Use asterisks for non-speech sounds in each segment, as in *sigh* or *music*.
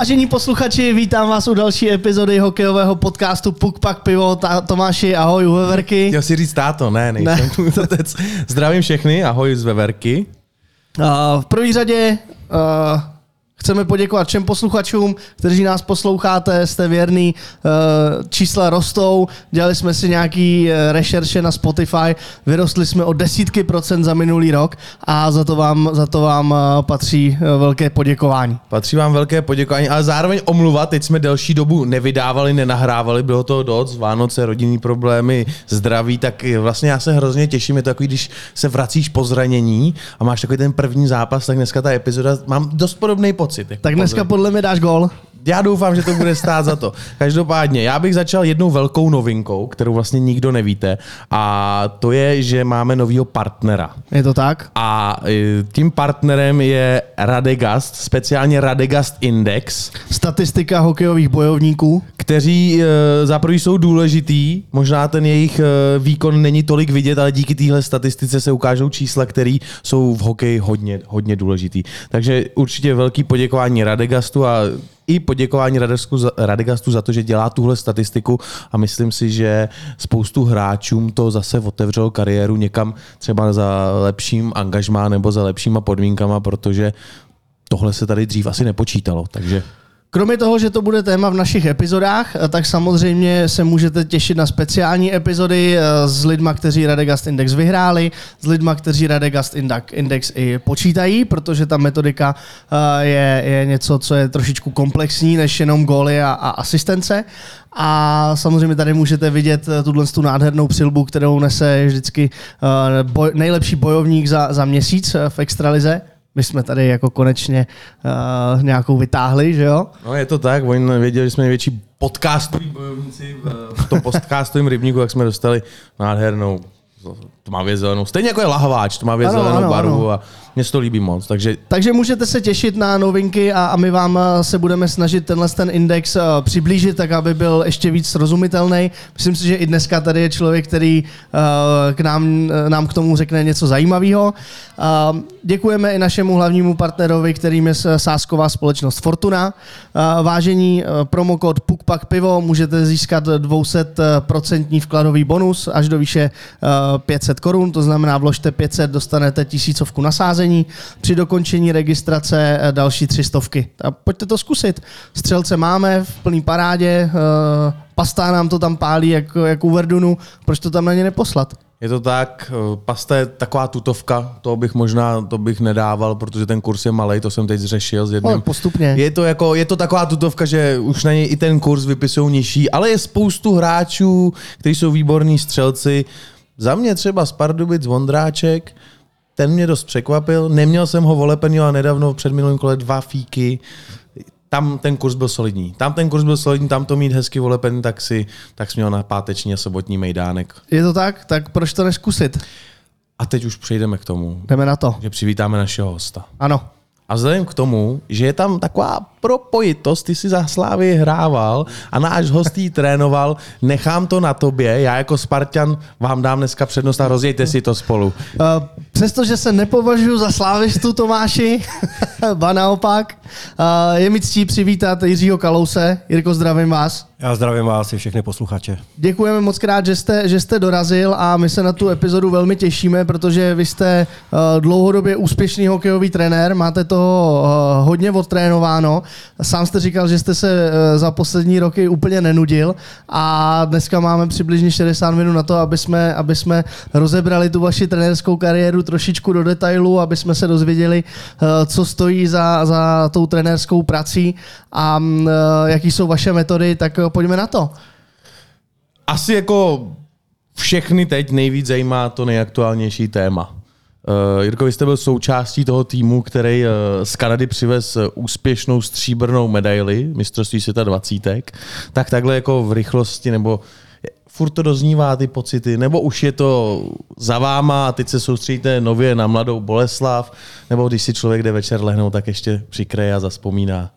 Vážení posluchači, vítám vás u další epizody hokejového podcastu Puk Pak Pivo. Ta, Tomáši, ahoj u Veverky. Chtěl si říct táto, ne, nejsem ne. *laughs* Zdravím všechny, ahoj z Veverky. Uh, v první řadě uh, Chceme poděkovat všem posluchačům, kteří nás posloucháte, jste věrný, eh, čísla rostou, dělali jsme si nějaký eh, rešerše na Spotify, vyrostli jsme o desítky procent za minulý rok a za to vám, za to vám eh, patří velké poděkování. Patří vám velké poděkování, ale zároveň omluva, teď jsme delší dobu nevydávali, nenahrávali, bylo to doc, Vánoce, rodinný problémy, zdraví, tak vlastně já se hrozně těším, je to takový, když se vracíš po zranění a máš takový ten první zápas, tak dneska ta epizoda, mám dost podobný pocit pocit. Jako tak dneska podle mě dáš gol. Já doufám, že to bude stát za to. Každopádně, já bych začal jednou velkou novinkou, kterou vlastně nikdo nevíte, a to je, že máme novýho partnera. Je to tak? A e, tím partnerem je Radegast, speciálně Radegast Index. Statistika hokejových bojovníků. Kteří e, za prvý jsou důležitý, možná ten jejich e, výkon není tolik vidět, ale díky téhle statistice se ukážou čísla, které jsou v hokeji hodně, hodně důležitý. Takže určitě velký poděkování Radegastu a i poděkování Radegastu za to, že dělá tuhle statistiku a myslím si, že spoustu hráčům to zase otevřelo kariéru někam třeba za lepším angažmá nebo za lepšíma podmínkama, protože tohle se tady dřív asi nepočítalo. Takže Kromě toho, že to bude téma v našich epizodách, tak samozřejmě se můžete těšit na speciální epizody eh, s lidma, kteří Radegast Index vyhráli, s lidma, kteří Radegast Index i počítají, protože ta metodika eh, je, je něco, co je trošičku komplexní než jenom góly a, a asistence. A samozřejmě tady můžete vidět eh, tuhle tu nádhernou přilbu, kterou nese vždycky boj, nejlepší bojovník za, za měsíc v extralize. My jsme tady jako konečně uh, nějakou vytáhli, že jo? No je to tak, oni věděli, že jsme největší podcastoví bojovníci v tom podcastovém rybníku, jak jsme dostali nádhernou tmavě zelenou. Stejně jako je lahváč, tmavě ano, zelenou ano, barvu ano. a mně se to líbí moc. Takže... takže můžete se těšit na novinky a, a my vám eh, se budeme snažit tenhle ten index uh, přiblížit, tak aby byl ještě víc srozumitelný. Myslím si, že i dneska tady je člověk, který uh, k nám, nám k tomu řekne něco zajímavého. Děkujeme i našemu hlavnímu partnerovi, kterým je sásková společnost Fortuna. Vážení promokód PUKPAK Pivo můžete získat 200% vkladový bonus až do výše uh, 500 korun, to znamená vložte 500, dostanete tisícovku na sázení, při dokončení registrace eh, další tři stovky. A pojďte to zkusit. Střelce máme v plný parádě, eh, pastá nám to tam pálí jako, jako u Verdunu, proč to tam na ně neposlat? Je to tak, eh, pasta je taková tutovka, to bych možná to bych nedával, protože ten kurz je malý, to jsem teď zřešil s jedním. Ale postupně. Je to, jako, je to taková tutovka, že už na něj i ten kurz vypisují nižší, ale je spoustu hráčů, kteří jsou výborní střelci, za mě třeba z Pardubic Vondráček, ten mě dost překvapil. Neměl jsem ho volepený, a nedávno před minulým kole dva fíky. Tam ten kurz byl solidní. Tam ten kurz byl solidní, tam to mít hezky volepený, tak si tak jsi měl na páteční a sobotní mejdánek. Je to tak? Tak proč to neskusit? A teď už přejdeme k tomu. Jdeme na to. Že přivítáme našeho hosta. Ano. A vzhledem k tomu, že je tam taková propojitost, ty si za Slávy hrával a náš host jí trénoval, nechám to na tobě, já jako Spartan vám dám dneska přednost a rozjejte si to spolu. Uh, přestože se nepovažuji za slávistu Tomáši, *laughs* ba naopak, uh, je mi ctí přivítat Jiřího Kalouse. Jirko, zdravím vás. Já zdravím vás i všechny posluchače. Děkujeme moc krát, že jste, že jste dorazil a my se na tu epizodu velmi těšíme, protože vy jste uh, dlouhodobě úspěšný hokejový trenér, máte toho uh, hodně odtrénováno. Sám jste říkal, že jste se uh, za poslední roky úplně nenudil a dneska máme přibližně 60 minut na to, aby jsme, aby jsme rozebrali tu vaši trenérskou kariéru trošičku do detailu, aby jsme se dozvěděli, co stojí za, za tou trenérskou prací a uh, jaký jsou vaše metody, tak pojďme na to. Asi jako všechny teď nejvíc zajímá to nejaktuálnější téma. Uh, Jirko, vy jste byl součástí toho týmu, který uh, z Kanady přivez úspěšnou stříbrnou medaili, mistrovství světa 20. Tak takhle jako v rychlosti, nebo furt to doznívá ty pocity, nebo už je to za váma a teď se soustředíte nově na mladou Boleslav, nebo když si člověk jde večer lehnout, tak ještě přikreje a zaspomíná.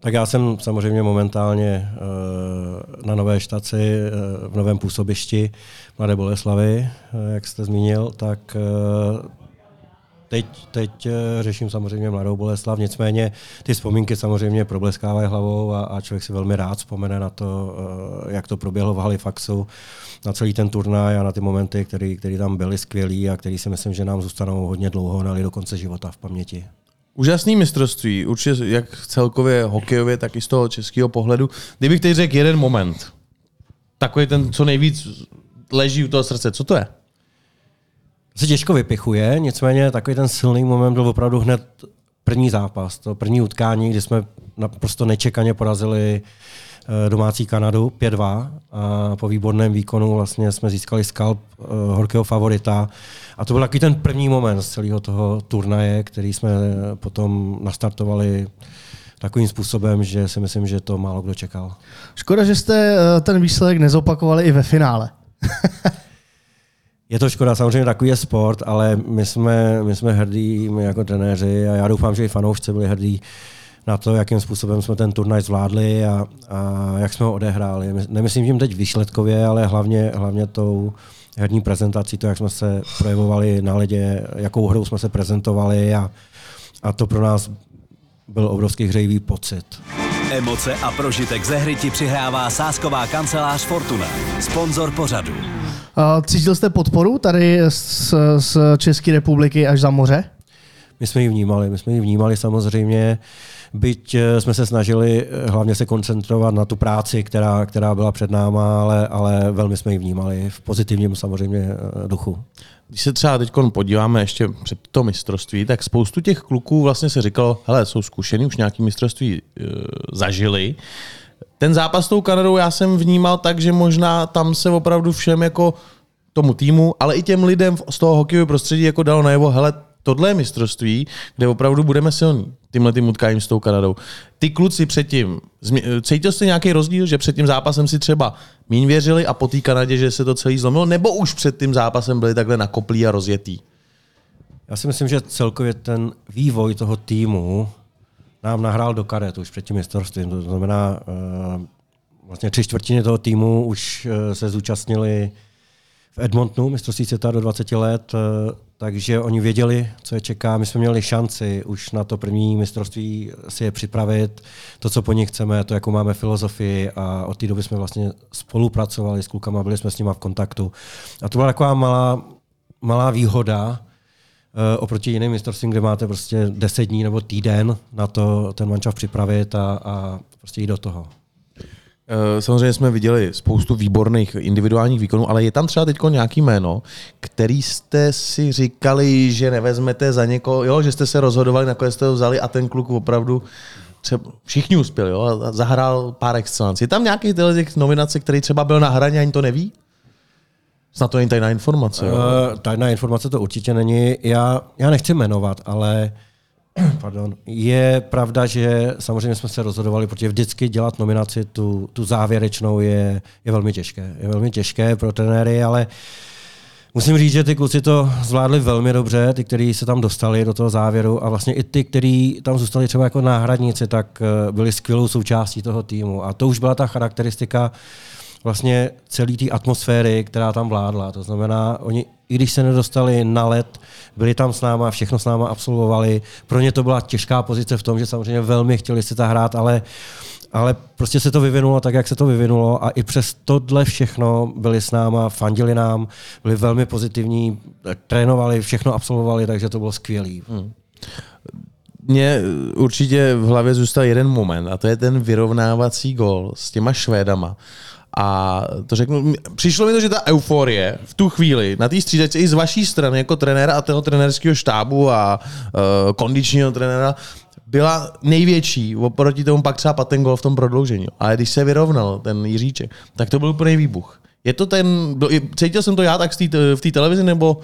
Tak já jsem samozřejmě momentálně eh, na nové štaci, eh, v novém působišti Mladé Boleslavy, eh, jak jste zmínil, tak teď, teď řeším samozřejmě Mladou Boleslav, nicméně ty vzpomínky samozřejmě probleskávají hlavou a, a člověk si velmi rád vzpomene na to, jak to proběhlo v Halifaxu, na celý ten turnaj a na ty momenty, které tam byly skvělý a které si myslím, že nám zůstanou hodně dlouho, nali do konce života v paměti. Úžasný mistrovství, určitě jak celkově hokejově, tak i z toho českého pohledu. Kdybych teď řekl jeden moment, takový ten, co nejvíc leží u toho srdce, co to je? se těžko vypichuje, nicméně takový ten silný moment byl opravdu hned první zápas, to první utkání, kdy jsme naprosto nečekaně porazili eh, domácí Kanadu 5-2 a po výborném výkonu vlastně jsme získali skalp uh, horkého favorita a to byl takový ten první moment z celého toho turnaje, který jsme potom nastartovali takovým způsobem, že si myslím, že to málo kdo čekal. Škoda, že jste eh, ten výsledek nezopakovali i ve finále. *laughs* Je to škoda, samozřejmě takový je sport, ale my jsme, my jsme hrdí, my jako trenéři a já doufám, že i fanoušci byli hrdí na to, jakým způsobem jsme ten turnaj zvládli a, a jak jsme ho odehráli. Nemyslím tím teď výsledkově, ale hlavně, hlavně tou herní prezentací, to, jak jsme se projevovali na ledě, jakou hrou jsme se prezentovali a, a to pro nás byl obrovský hřejivý pocit. Emoce a prožitek ze hry ti přihrává sásková kancelář Fortuna, sponzor pořadu. Cítil jste podporu tady z, z České republiky až za moře? My jsme ji vnímali, my jsme ji vnímali samozřejmě, byť eh, jsme se snažili eh, hlavně se koncentrovat na tu práci, která, která byla před náma, ale, ale velmi jsme ji vnímali v pozitivním samozřejmě eh, duchu. Když se třeba teď podíváme ještě před to mistrovství, tak spoustu těch kluků vlastně se říkalo, hele, jsou zkušený, už nějaký mistrovství e, zažili. Ten zápas s tou Kanadou já jsem vnímal tak, že možná tam se opravdu všem jako tomu týmu, ale i těm lidem z toho hokejového prostředí jako dalo najevo, hele, tohle je mistrovství, kde opravdu budeme silní tímhle tím utkáním s tou Kanadou. Ty kluci předtím, cítil jste nějaký rozdíl, že před tím zápasem si třeba míň věřili a po té Kanadě, že se to celý zlomilo, nebo už před tím zápasem byli takhle nakoplí a rozjetý? Já si myslím, že celkově ten vývoj toho týmu nám nahrál do karet už před tím mistrovstvím. To znamená, uh, vlastně tři čtvrtiny toho týmu už uh, se zúčastnili Edmontonu, mistrovství světa do 20 let, uh, takže oni věděli, co je čeká. My jsme měli šanci už na to první mistrovství si je připravit, to, co po nich chceme, to, jakou máme filozofii a od té doby jsme vlastně spolupracovali s klukama, byli jsme s nimi v kontaktu. A to byla taková malá, malá výhoda, Uh, oproti jiným mistrovstvím, kde máte prostě 10 dní nebo týden na to ten mančav připravit a, a prostě jít do toho. Eh, samozřejmě jsme viděli spoustu výborných individuálních výkonů, ale je tam třeba teď nějaký jméno, který jste si říkali, že nevezmete za někoho, jo, že jste se rozhodovali, nakonec jste ho vzali a ten kluk opravdu třeba všichni uspěli, jo, a zahrál pár excelencí. Je tam nějaký těch nominací, který třeba byl na hraně, ani to neví? Snad to není tajná informace. Jo? Uh, tajná informace to určitě není. Já, já nechci jmenovat, ale uh, *clears throat* Pardon. Je pravda, že samozřejmě jsme se rozhodovali, protože vždycky dělat nominaci tu, tu závěrečnou je, je velmi těžké. Je velmi těžké pro trenéry, ale musím říct, že ty kluci to zvládli velmi dobře, ty, kteří se tam dostali do toho závěru a vlastně i ty, kteří tam zůstali třeba jako náhradníci, tak eh, byli skvělou součástí toho týmu. A to už byla ta charakteristika vlastně celé té atmosféry, která tam vládla. To znamená, oni i když se nedostali na let, byli tam s náma, všechno s náma absolvovali. Pro ně to byla těžká pozice v tom, že samozřejmě velmi chtěli si ta hrát, ale ale prostě se to vyvinulo tak, jak se to vyvinulo a i přes tohle všechno byli s náma, fandili nám, byli velmi pozitivní, trénovali, všechno absolvovali, takže to bylo skvělé. Hmm. Mně určitě v hlavě zůstal jeden moment a to je ten vyrovnávací gol s těma Švédama. A to řeknu, přišlo mi to, že ta euforie v tu chvíli na té střídačce i z vaší strany jako trenéra a toho trenérského štábu a uh, kondičního trenéra byla největší oproti tomu pak třeba Patengol v tom prodloužení. Ale když se vyrovnal ten Jiříček, tak to byl úplný výbuch. Je to ten, cítil jsem to já tak v té televizi, nebo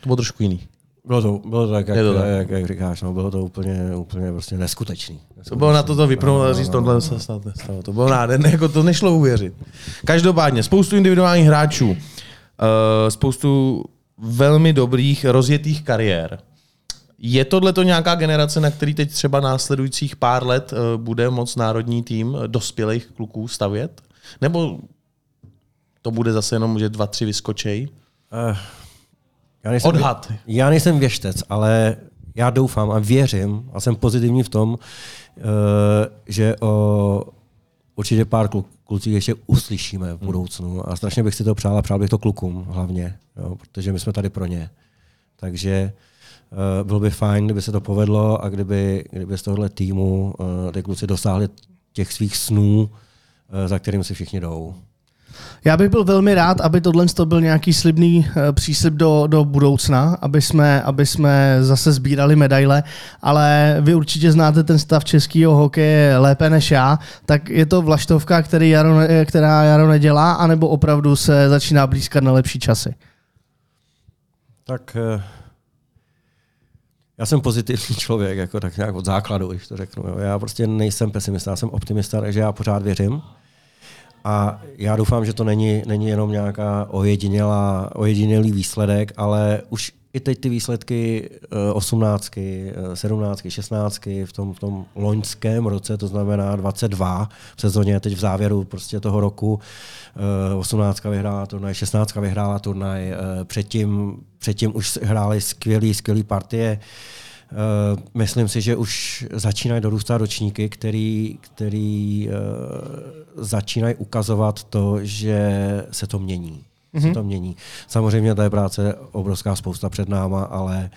to bylo trošku jiný? Bylo to, bylo to tak, jak, to tak. Jak, jak, říkáš, no, bylo to úplně, úplně prostě neskutečný. neskutečný. To bylo na to to vypnout a říct, no, tohle se snad nestalo. To bylo nádherné, jako to nešlo uvěřit. Každopádně, spoustu individuálních hráčů, uh, spoustu velmi dobrých rozjetých kariér. Je tohle to nějaká generace, na který teď třeba následujících pár let uh, bude moc národní tým dospělých kluků stavět? Nebo to bude zase jenom, že dva, tři vyskočej? Uh, já nejsem, Odhad. Já nejsem věštec, ale já doufám a věřím a jsem pozitivní v tom, eh, že o určitě pár kluk, kluci ještě uslyšíme v budoucnu a strašně bych si to přál a přál bych to klukům hlavně, jo, protože my jsme tady pro ně. Takže uh, bylo by fajn, kdyby se to povedlo a kdyby, kdyby z tohohle týmu uh, ty kluci dosáhli těch svých snů, uh, za kterým si všichni jdou. Já bych byl velmi rád, aby tohle to byl nějaký slibný uh, příslip do, do budoucna, aby jsme, aby jsme zase sbírali medaile, ale vy určitě znáte ten stav českého hokeje lépe než já, tak je to vlaštovka, který Jaro, ne- která Jaro nedělá, anebo opravdu se začíná blízkat na lepší časy? Tak uh, já jsem pozitivní člověk, jako tak nějak od základu, když to řeknu. Já prostě nejsem pesimista, já jsem optimista, takže já pořád věřím. A já doufám, že to není, není jenom nějaká ojedinělá, ojedinělý výsledek, ale už i teď ty výsledky 18, 17, 16 v tom, v tom loňském roce, to znamená 22 v sezóně, teď v závěru prostě toho roku, 18 vyhrála turnaj, 16 vyhrála turnaj, eh, předtím, předtím už hráli skvělý, skvělý partie. Uh, myslím si, že už začínají dorůstat ročníky, který, který uh, začínají ukazovat to, že se to mění. Mm-hmm. Se to mění. Samozřejmě ta je práce obrovská spousta před náma, ale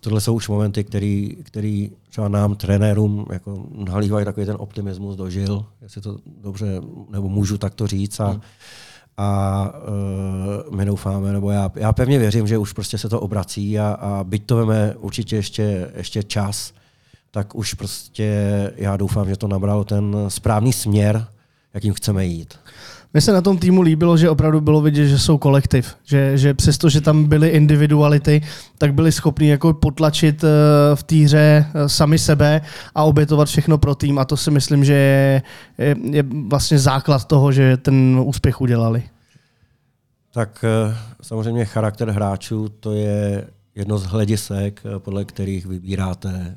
tohle jsou už momenty, který, který třeba nám, trenérům, jako nalívají takový ten optimismus dožil, jestli to dobře, nebo můžu takto říct. A, mm a uh, my doufáme, nebo já, já pevně věřím, že už prostě se to obrací a, a byť to veme určitě ještě, ještě čas, tak už prostě já doufám, že to nabralo ten správný směr, jakým chceme jít. Mně se na tom týmu líbilo, že opravdu bylo vidět, že jsou kolektiv. Že, že přesto, že tam byly individuality, tak byli schopni jako potlačit v té hře sami sebe a obětovat všechno pro tým. A to si myslím, že je, je, je vlastně základ toho, že ten úspěch udělali. Tak samozřejmě charakter hráčů to je jedno z hledisek, podle kterých vybíráte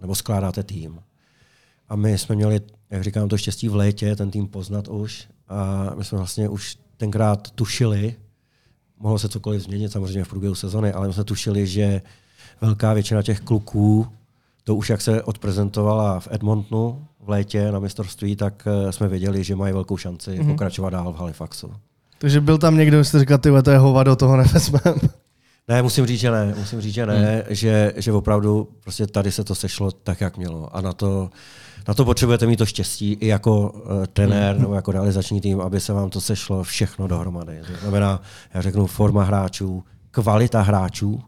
nebo skládáte tým. A my jsme měli, jak říkám, to štěstí v létě, ten tým poznat už a my jsme vlastně už tenkrát tušili, mohlo se cokoliv změnit samozřejmě v průběhu sezony, ale my jsme tušili, že velká většina těch kluků, to už jak se odprezentovala v Edmontonu v létě na mistrovství, tak eh, jsme věděli, že mají velkou šanci mm-hmm. pokračovat dál v Halifaxu. Takže byl tam někdo, kdo jste říkal, ty to je hovado, toho nevezmeme. *laughs* Ne, musím říct, že ne. Musím říct, že ne, hmm. že, že opravdu prostě tady se to sešlo tak, jak mělo. A na to, na to potřebujete mít to štěstí i jako uh, trenér nebo jako realizační tým, aby se vám to sešlo všechno dohromady. To znamená, já řeknu, forma hráčů, kvalita hráčů,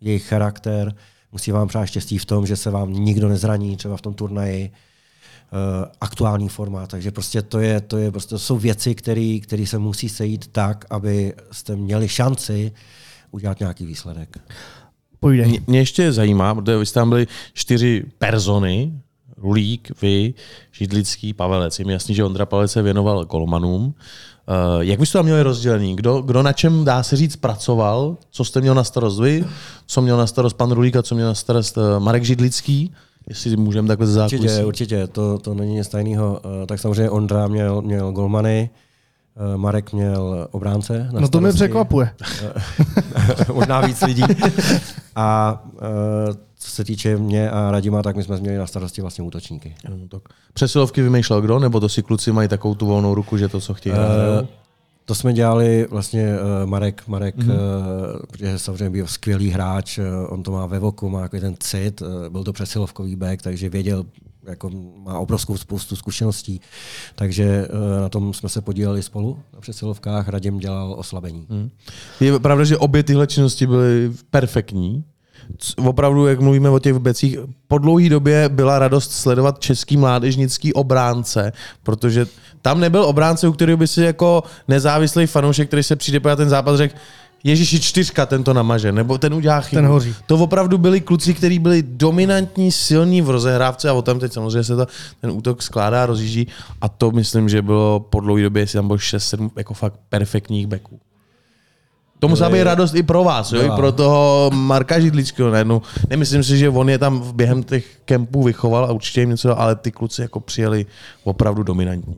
jejich charakter, musí vám přát štěstí v tom, že se vám nikdo nezraní třeba v tom turnaji, uh, aktuální forma, takže prostě to je, to je prostě to jsou věci, které se musí sejít tak, aby jste měli šanci udělat nějaký výsledek. Mě, mě ještě zajímá, protože vy jste tam byli čtyři persony, Rulík, vy, Židlický, Pavelec. Je mi jasný, že Ondra Pavelec se věnoval kolmanům. Uh, jak byste tam měli rozdělení? Kdo, kdo na čem, dá se říct, pracoval? Co jste měl na starost vy? Co měl na starost pan Rulík a co měl na starost uh, Marek Židlický? Jestli můžeme takhle ze Určitě, určitě, to, to není nic tajného. Uh, tak samozřejmě Ondra měl, měl golmany, Marek měl obránce. Na no to mě překvapuje. *laughs* Možná víc lidí. A co se týče mě a Radima, tak my jsme měli na starosti vlastně útočníky. Přesilovky vymýšlel kdo, nebo to si kluci mají takovou tu volnou ruku, že to, co chtějí? Uh, to jsme dělali vlastně uh, Marek, Marek, mm-hmm. uh, protože samozřejmě byl skvělý hráč, uh, on to má ve voku, má jako ten cit, uh, byl to přesilovkový back, takže věděl, jako má obrovskou spoustu zkušeností. Takže uh, na tom jsme se podíleli spolu na přesilovkách, Radim dělal oslabení. Mm. Je pravda, že obě tyhle činnosti byly perfektní, opravdu, jak mluvíme o těch becích, po dlouhé době byla radost sledovat český mládežnický obránce, protože tam nebyl obránce, u kterého by si jako nezávislý fanoušek, který se přijde na ten zápas, řekl, Ježíši čtyřka ten to namaže, nebo ten udělá chybu. Ten hoří. To opravdu byli kluci, kteří byli dominantní, silní v rozehrávce a o tam teď samozřejmě se to, ten útok skládá, rozjíždí a to myslím, že bylo po dlouhé době, jestli tam bylo 6-7 jako fakt perfektních beků. To musela být radost i pro vás, jo? i pro toho Marka Židlického najednou. Nemyslím si, že on je tam během těch kempů vychoval a určitě jim něco, ale ty kluci jako přijeli opravdu dominantní.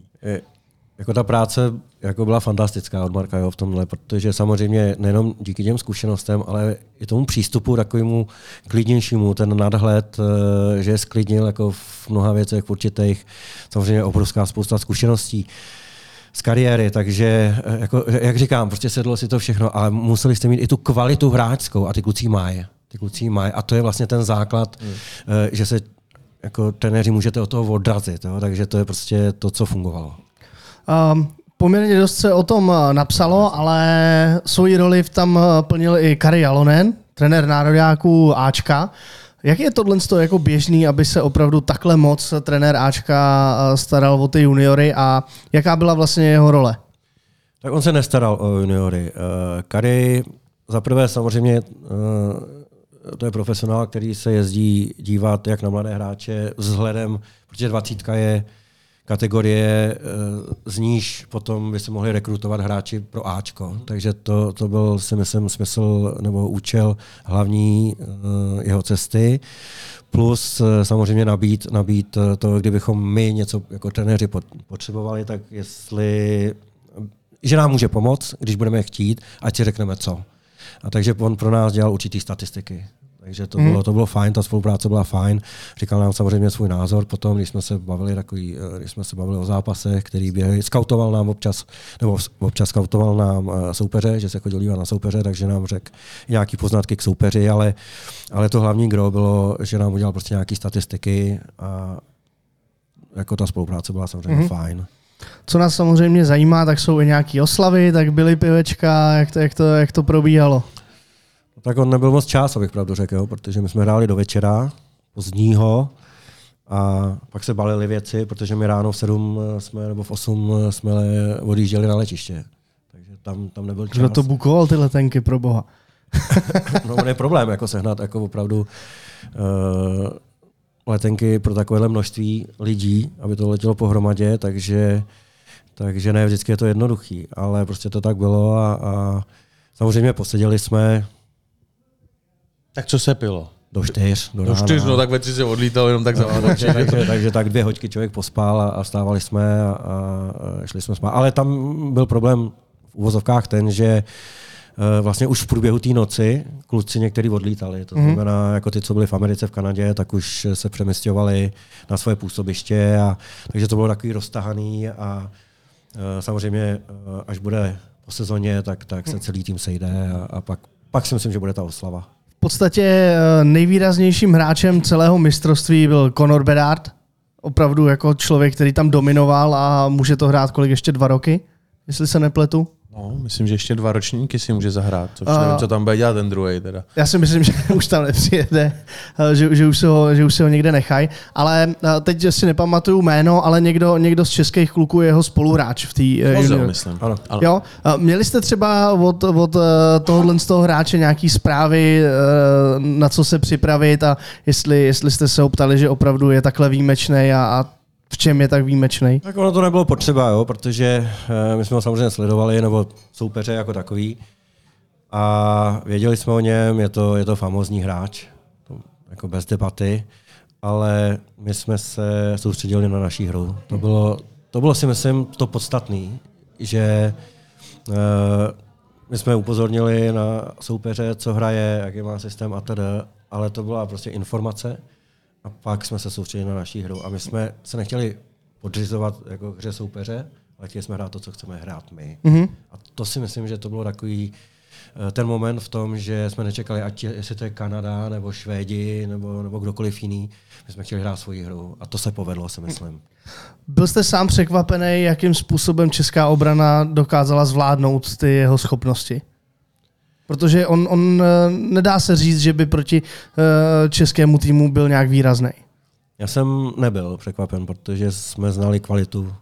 Jako ta práce jako byla fantastická od Marka jo, v tomhle, protože samozřejmě nejenom díky těm zkušenostem, ale i tomu přístupu takovému klidnějšímu, ten nadhled, eh, že je sklidnil jako v mnoha věcech určitých, samozřejmě obrovská spousta zkušeností z kariéry, takže eh, jako, jak říkám, prostě sedlo si to všechno, ale museli jste mít i tu kvalitu hráčskou a ty kluci mají. Ty kluci mají a to je vlastně ten základ, hmm. že se jako trenéři můžete od toho odrazit, jo? takže to je prostě to, co fungovalo. Um, poměrně dost se o tom eh, napsalo, ale svoji roli v tam eh, plnil i Kari Jalonen, trenér nároďáků Ačka. Jak je tohle jako běžný, aby se opravdu takhle moc trenér Ačka eh, staral o ty juniory a jaká byla vlastně jeho role? Tak on se nestaral o juniory. Kari zaprvé samozřejmě to je profesionál, který se jezdí dívat jak na mladé hráče vzhledem, protože dvacítka je kategorie, eh, z níž potom by se mohli rekrutovat hráči pro Ačko. Takže to, to byl si myslím smysl nebo účel hlavní eh, jeho cesty. Plus eh, samozřejmě nabít, nabít to, kdybychom my něco jako trenéři potřebovali, tak jestli že nám může pomoct, když budeme chtít, ať si řekneme co. A takže on pro nás dělal určitý statistiky. Takže to, hmm. bylo, to bylo fajn, ta spolupráce byla fajn. Říkal nám samozřejmě svůj názor potom, když jsme se bavili, takový, eh, když jsme se bavili o zápasech, který běhají. Skautoval nám občas, nebo občas skautoval nám eh, soupeře, že se chodil dívat na soupeře, takže nám řekl nějaký poznatky k soupeři, ale, ale to hlavní gro bylo, že nám udělal prostě nějaké statistiky a jako ta spolupráce byla samozřejmě hmm. fajn. Co nás samozřejmě zajímá, tak jsou i nějaké oslavy, tak byly pivečka, jak to, jak to, jak to probíhalo? Tak on nebyl moc čas, abych pravdu řekl, protože my jsme hráli do večera, pozdního, a pak se balili věci, protože my ráno v 7 jsme, nebo v 8 jsme odjížděli na letiště. Takže tam, tam nebyl čas. Kdo to bukoval ty letenky, pro boha? *laughs* no, on je problém jako sehnat jako opravdu uh, letenky pro takovéhle množství lidí, aby to letělo pohromadě, takže, takže ne vždycky je to jednoduchý, ale prostě to tak bylo a, a samozřejmě poseděli jsme, tak co se pilo? Do čtyř. Do, do čtyř, no tak ve tři se odlítal jenom tak za takže, takže, takže, tak dvě hoďky člověk pospál a, a vstávali jsme a, a šli jsme spát. Ale tam byl problém v uvozovkách ten, že eh, vlastně už v průběhu té noci kluci někteří odlítali. To mhm. znamená, mm. jako ty, co byli v Americe, v Kanadě, tak už se přemysťovali na svoje působiště. A, takže to bylo takový roztahaný a eh, samozřejmě, eh, až bude po sezóně, tak, tak se celý tým sejde a, a pak, pak si myslím, že bude ta oslava podstatě eh, nejvýraznějším hráčem celého mistrovství byl Conor Bedard. Opravdu jako člověk, který tam dominoval a může to hrát kolik ještě dva roky, jestli se nepletu. No, myslím, že ještě dva ročníky si může zahrát, což uh, nevím, co tam bude dělat ten druhý teda. Já si myslím, *laughs* že už tam nepřijede, eh, že, že, už, se ho, že už se ho někde nechají. Ale eh, teď si nepamatuju jméno, ale někdo, někdo z českých kluků je jeho spoluhráč v té uh, junior. myslím. Ano, ano. Jo? Měli jste třeba od, od tohohle z toho hráče nějaký zprávy, na co se připravit a jestli, jestli jste se optali, že opravdu je takhle výjimečný a, a v čem je tak výjimečný? Tak ono to nebylo potřeba, jo, protože uh, my jsme ho samozřejmě sledovali, nebo soupeře jako takový. A věděli jsme o něm, je to, je to famózní hráč, jako bez debaty, ale my jsme se soustředili na naší hru. To bylo, to bylo si myslím to podstatné, že uh, my jsme upozornili na soupeře, co hraje, jaký má systém a tedy, ale to byla prostě informace, a pak jsme se soustředili na naší hru. A my jsme se nechtěli podřizovat jako hře soupeře, ale chtěli jsme hrát to, co chceme hrát my. Mm-hmm. A to si myslím, že to bylo takový eh, ten moment v tom, že jsme nečekali, ať je, jestli to je Kanada, nebo Švédi, nebo, nebo kdokoliv jiný. My jsme chtěli hrát svoji hru a to se povedlo, si myslím. Byl jste sám překvapený, jakým způsobem česká obrana dokázala zvládnout ty jeho schopnosti? Protože on, on eh, nedá se říct, že by proti uh, českému týmu byl nějak výrazný. Já jsem nebyl překvapen, protože jsme znali kvalitu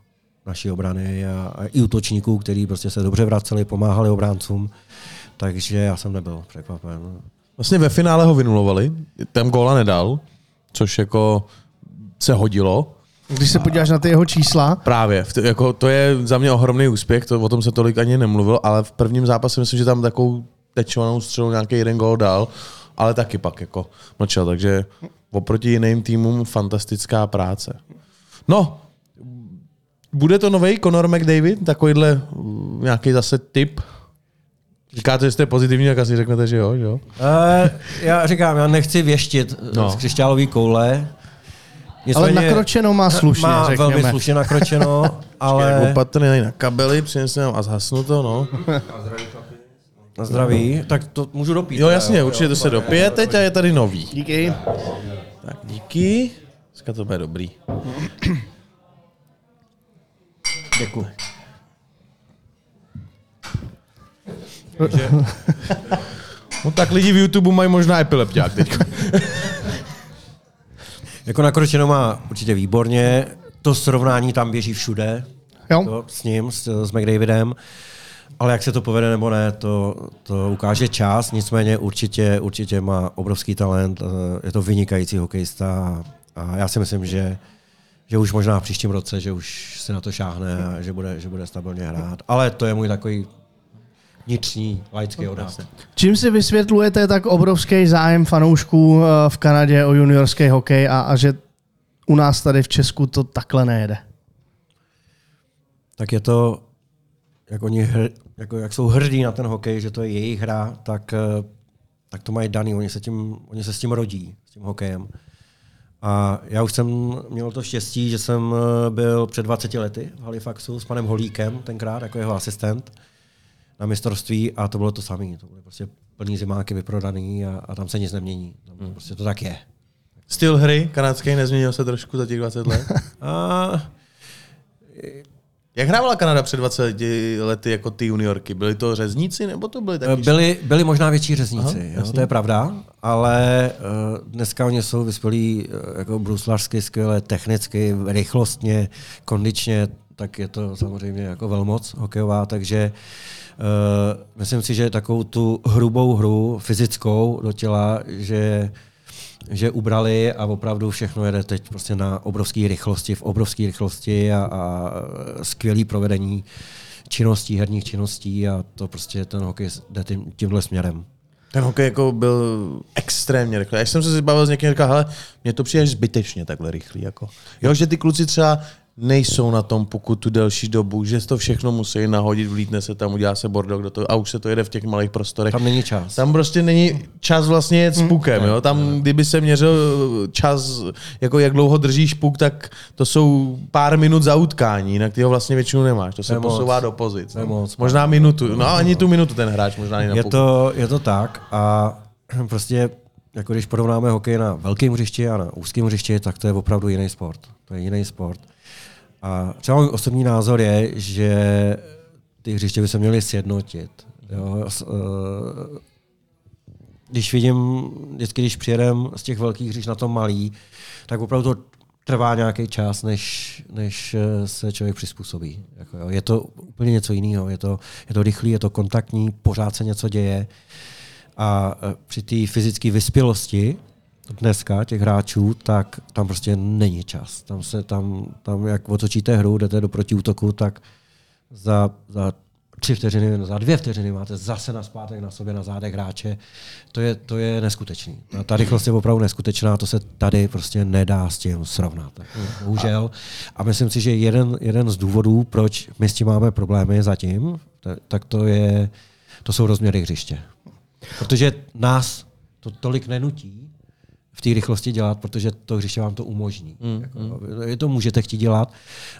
naší obrany a, a i útočníků, kteří prostě se dobře vraceli, pomáhali obráncům, takže já jsem nebyl překvapen. Vlastně ve finále ho vynulovali, tam góla nedal, což jako se hodilo. Když se podíváš na ty jeho čísla. Právě, jako to je za mě ohromný úspěch, to, o tom se tolik ani nemluvilo, ale v prvním zápase myslím, že tam takovou tečovanou střelu nějaký jeden gol dal, ale taky pak jako mlčel, takže oproti jiným týmům fantastická práce. No, bude to nový Conor McDavid? Takovýhle mm, nějaký zase typ? Říkáte, že jste pozitivní, tak asi řeknete, že jo, že jo? Uh, já říkám, já nechci věštit No. no. z křišťálový koule. Ale nakročeno má slušně, má řekněme. velmi slušně nakročeno, Ale... Opatrný na kabely, přinesl nám a zhasnu to, no. Na zdraví, tak to můžu dopít. Jo, jasně, určitě to se dopije teď a je tady nový. Díky. Tak díky. Dneska to bude dobrý. Děkuji. *laughs* No tak lidi v YouTube mají možná epilepťák teď. *laughs* Jako nakročeno má určitě výborně, to srovnání tam běží všude, Jo. to, s ním, s, s McDavidem. Ale jak se to povede nebo ne, to, to ukáže čas, nicméně určitě, určitě má obrovský talent, eh, je to vynikající hokejista a já si myslím, že, že už možná v příštím roce, že už se na to šáhne a že bude, že bude stabilně hrát. Ale to je můj takový vnitřní laický odhad. Čím si vysvětlujete tak obrovský zájem fanoušků eh, v Kanadě o juniorský hokej a, a že u nás tady v Česku to takhle nejede? tak je to, jak oni hr, jako, jak jsou hrdí na ten hokej, že to je jejich hra, tak, eh, tak to mají daný, oni se, tím, oni se s tím rodí, s tím hokejem. A já už jsem měl to štěstí, že jsem eh, byl před 20 lety v Halifaxu s panem Holíkem, tenkrát jako jeho asistent na mistrovství a to bylo to samé. To byly prostě plný zimáky vyprodaný a, a tam se nic nemění. Tam Hmm. prostě to tak je. Styl hry kanadský nezměnil se trošku za těch 20 let? *laughs* A Jak hrávala Kanada před 20 lety jako ty juniorky? Byly to řezníci nebo to byly taky? Byli, byli možná větší řezníci, Aha, jo, to je pravda, ale uh, dneska oni jsou vyspělí uh, jako bruslařsky, skvěle, technicky, rychlostně, kondičně, tak je to samozřejmě jako velmoc hokejová, takže uh, myslím si, že takovou tu hrubou hru, fyzickou do těla, že že ubrali a opravdu všechno jede teď prostě na obrovské rychlosti, v obrovské rychlosti a, a skvělé provedení činností, herních činností a to prostě ten hokej jde tím, tímhle směrem. Ten hokej jako byl extrémně rychlý. Až jsem se bavil s někým, říkal, hele, mně to přijde zbytečně takhle rychlý. Jako. Jo, že ty kluci třeba nejsou na tom pokud tu delší dobu, že to všechno musí nahodit, vlítne se tam, udělá se bordel do toho a už se to jede v těch malých prostorech. Tam není čas. Tam prostě není čas vlastně jet s pukem. Jo? Tam, kdyby se měřil čas, jako jak dlouho držíš puk, tak to jsou pár minut za utkání, na ty ho vlastně většinu nemáš. To se je moc. posouvá do pozic. To je no. Možná minutu. No ani tu minutu ten hráč možná ani na Je puk. to, je to tak a *clears throat* prostě jako když porovnáme hokej na velkém hřišti a na úzkém hřišti, tak to je opravdu jiný sport. To je jiný sport. A třeba můj osobní názor je, že ty hřiště by se měly sjednotit. Jo? Eh, Když vidím, vždycky, když přijedem z těch velkých hřišť na to malý, tak opravdu to trvá nějaký čas, než, než eh, se člověk přizpůsobí. Jako, jo. Je to úplně něco jiného. Je to, je to rychlý, je to kontaktní, pořád se něco děje. A eh, při té fyzické vyspělosti dneska těch hráčů, tak tam prostě není čas. Tam, se, tam, tam jak otočíte hru, jdete do protiútoku, tak za, za tři vteřiny, za dvě vteřiny máte zase na zpátek na sobě na zádech hráče. To je, to je neskutečný. Ta, ta rychlost je opravdu neskutečná, to se tady prostě nedá s tím srovnat. Bohužel. A myslím si, že jeden, jeden z důvodů, proč my s tím máme problémy zatím, ta- tak to, je, to jsou rozměry hřiště. Protože nás to tolik nenutí v té rychlosti dělat, protože to hřiště vám to umožní. Mm, jako, Je to můžete chtít dělat,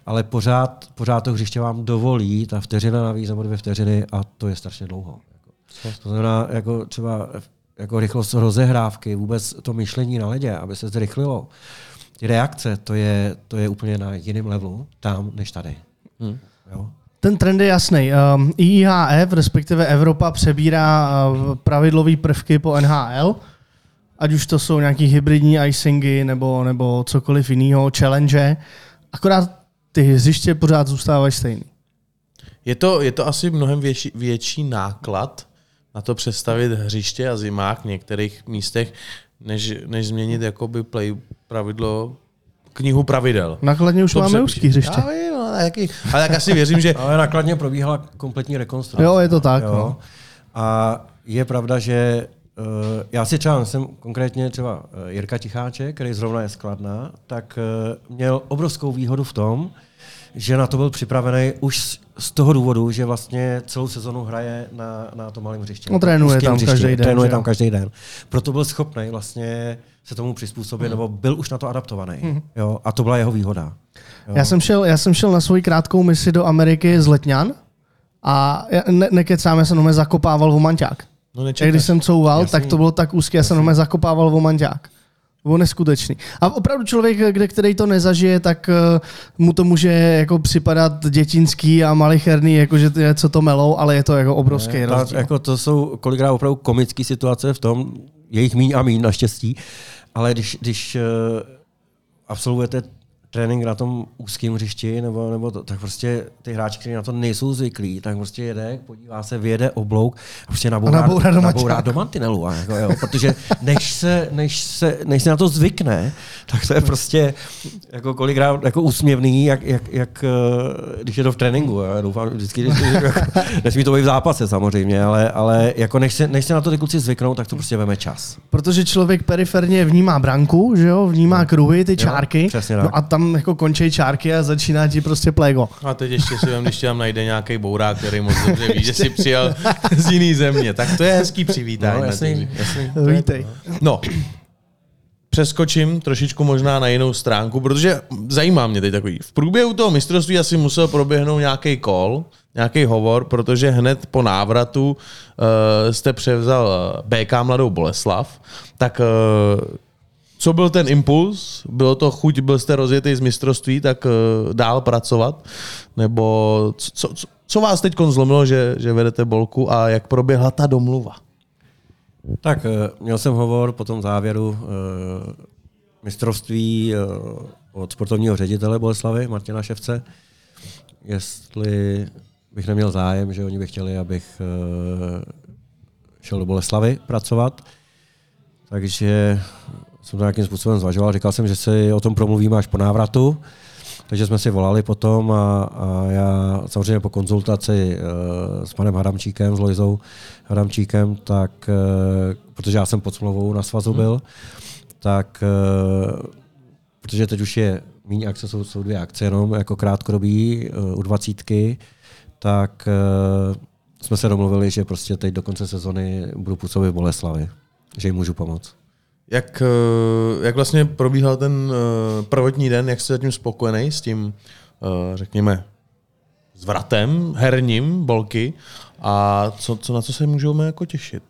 ale pořád, pořád to hřiště vám dovolí, ta vteřina navíc nebo dvě vteřiny a to je strašně dlouho. Jako. To znamená, jako třeba jako rychlost rozehrávky, vůbec to myšlení na ledě, aby se zrychlilo. Ty reakce, to je, to je úplně na jiném levelu tam, než tady. Mm. Jo? Ten trend je jasný. Um, IIHF, respektive Evropa, přebírá uh, pravidlové prvky po NHL, ať už to jsou nějaký hybridní icingy nebo, nebo cokoliv jiného, challenge, akorát ty hřiště pořád zůstávají stejný. Je to, je to asi mnohem větší, větší náklad na to přestavit hřiště a zimák v některých místech, než, než změnit jakoby play pravidlo, knihu pravidel. Nakladně už To máme úzký hřiště. Já vím, no, ale, jaký, ale tak asi věřím, že Ale nakladně probíhala kompletní rekonstrukce. Jo, je to tak. Jo. No. A je pravda, že já si třeba jsem konkrétně třeba uh, Jirka Ticháček, který zrovna je skladná, tak uh, měl obrovskou výhodu v tom, že na to byl připravený už z, toho důvodu, že vlastně celou sezonu hraje na, na tom malém hřišti. No, trénuje tam každý den, Trénuje že tam každý den. Proto byl schopný vlastně se tomu přizpůsobit, nebo byl už na to adaptovaný. Mhm. Jo? A to byla jeho výhoda. Jo? Já jsem, šel, já jsem šel na svoji krátkou misi do Ameriky z Letňan a ne, nekecám, já jsem jenom zakopával vomanťák. No A nečekáš. když jsem couval, Jasný. tak to bylo tak úzké, já jsem jenom zakopával vomanťák. To bylo neskutečný. A opravdu člověk, kde, který to nezažije, tak uh, mu to může jako připadat dětinský a malicherný, jako že to je co to melou, ale je to jako obrovský Ne, rozdíl. ta, jako to jsou kolikrát opravdu komické situace v tom, je jich míň a míň naštěstí, ale když, když uh, absolvujete trénink na tom úzkém hřišti, nebo, nebo to, tak prostě ty hráči, kteří na to nejsou zvyklí, tak prostě jede, podívá se, vyjede oblouk a prostě nabourá, A nabourá do nabourá do mantinelu. a Jako, jo, protože než se, než, se, než se na to zvykne, tak to je prostě jako kolikrát jako úsměvný, jak, jak, jak eh, když je to v tréninku. Já doufám, vždycky, když, *laughs* jako, nesmí to být v zápase samozřejmě, ale, ale jako než, se, než se na to ty kluci zvyknou, tak to prostě veme čas. Protože člověk periferně vnímá branku, že jo, vnímá kruhy, ty čárky, přesně tak. no a tam jako končí čárky a začíná ti prostě plego. A teď ještě si vem, když tě tam najde nějaký bourák, který moc dobře ví, že jsi přijel z jiný země. Tak to je hezký přivítání. No, jasný, jasný. Vítej. No, přeskočím trošičku možná na jinou stránku, protože zajímá mě teď takový. V průběhu toho mistrovství asi musel proběhnout nějaký call, nějaký hovor, protože hned po návratu uh, jste převzal eh, BK Mladou Boleslav. Tak uh, co byl ten impuls? Bylo to chuť, byl jste rozjetý z mistrovství, tak uh, dál pracovat? Nebo co, co, co vás teď zlomilo, že, že vedete bolku a jak proběhla ta domluva? Tak eh, měl jsem hovor po tom závěru eh, mistrovství od sportovního ředitele Boleslavy, Martina Ševce, jestli bych neměl zájem, že oni by chtěli, abych šel do Boleslavy pracovat. Takže jsem to nějakým způsobem zvažoval. Říkal jsem, že si o tom promluvíme až po návratu. Takže jsme si volali potom a, a já samozřejmě po konzultaci uh, s panem Hadamčíkem, s Lojzou Hadamčíkem, tak, uh, protože já jsem pod smlouvou na svazu byl, tak uh, protože teď už je méně akce, jsou, jsou dvě akce jenom jako krátkodobí uh, u dvacítky, tak uh, jsme se domluvili, že prostě teď do konce sezony budu působit v Boleslavi, že jim můžu pomoct. Jak, eh, jak vlastně probíhal ten eh, prvotní den, jak jste zatím spokojený s tím, eh, řekněme, zvratem herním bolky a co, co, na co se můžeme jako těšit?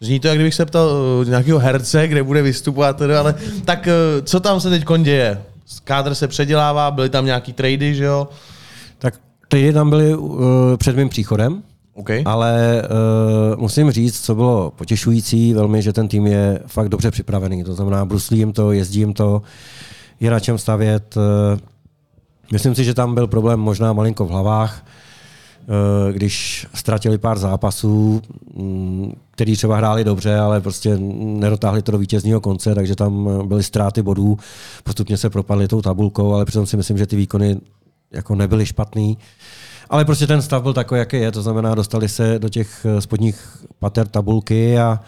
Zní to, jak kdybych se ptal nějakého herce, kde bude vystupovat, teda, ale tak co tam se teď děje? Kádr se předělává, byly tam nějaký trady, že jo? Tak ty tam byly uh, před mým příchodem, OK. ale uh, musím říct, co bylo potěšující velmi, že ten tým je fakt dobře připravený. To znamená, bruslí jim to, jezdí jim to, je na čem stavět. Uh, myslím si, že tam byl problém možná malinko v hlavách, uh, když ztratili pár zápasů, mm, který třeba hráli dobře, ale prostě nedotáhli to do vítězního konce, takže tam byly ztráty bodů, postupně se propadly tou tabulkou, ale přitom si myslím, že ty výkony jako nebyly špatný. Ale prostě ten stav byl takový, jaký je, to znamená, dostali se do těch eh, spodních pater tabulky a,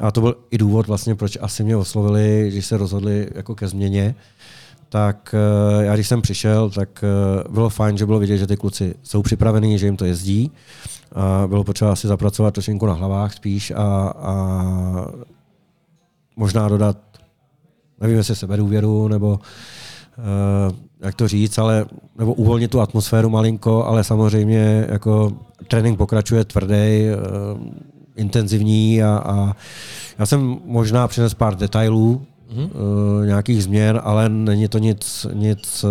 a to byl i důvod vlastně, proč asi mě oslovili, když se rozhodli jako ke změně. Tak eh, já když jsem přišel, tak eh, bylo fajn, že bylo vidět, že ty kluci jsou připravení, že jim to jezdí. A bylo potřeba asi zapracovat trošinku na hlavách spíš a, a možná dodat, nevím, jestli sebedůvěru, nebo jak to říct, ale, nebo uvolnit tu atmosféru malinko, ale samozřejmě jako trénink pokračuje tvrdý, uh, intenzivní a, a já jsem možná přines pár detailů, mm-hmm. uh, nějakých změn, ale není to nic, nic uh,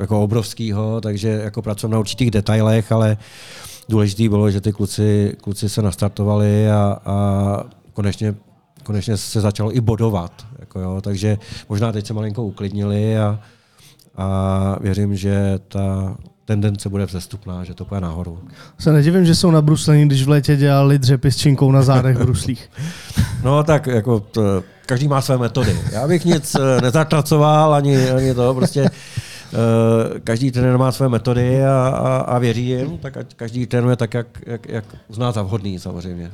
jako obrovského, takže jako pracujeme na určitých detailech, ale důležité bylo, že ty kluci, kluci se nastartovali a, a konečně, konečně se začalo i bodovat. Jako jo, takže možná teď se malinko uklidnili a, a věřím, že ta tendence bude vzestupná, že to půjde nahoru. Se nedivím, že jsou nabruslení, když v létě dělali dřepy s činkou na zádech v *laughs* bruslích. No tak jako to, každý má své metody. Já bych nic eh, nezatracoval, ani, ani to, prostě každý trenér má své metody a, a, a věří jim, tak ať každý trénuje tak, jak, jak, jak uzná za vhodný samozřejmě.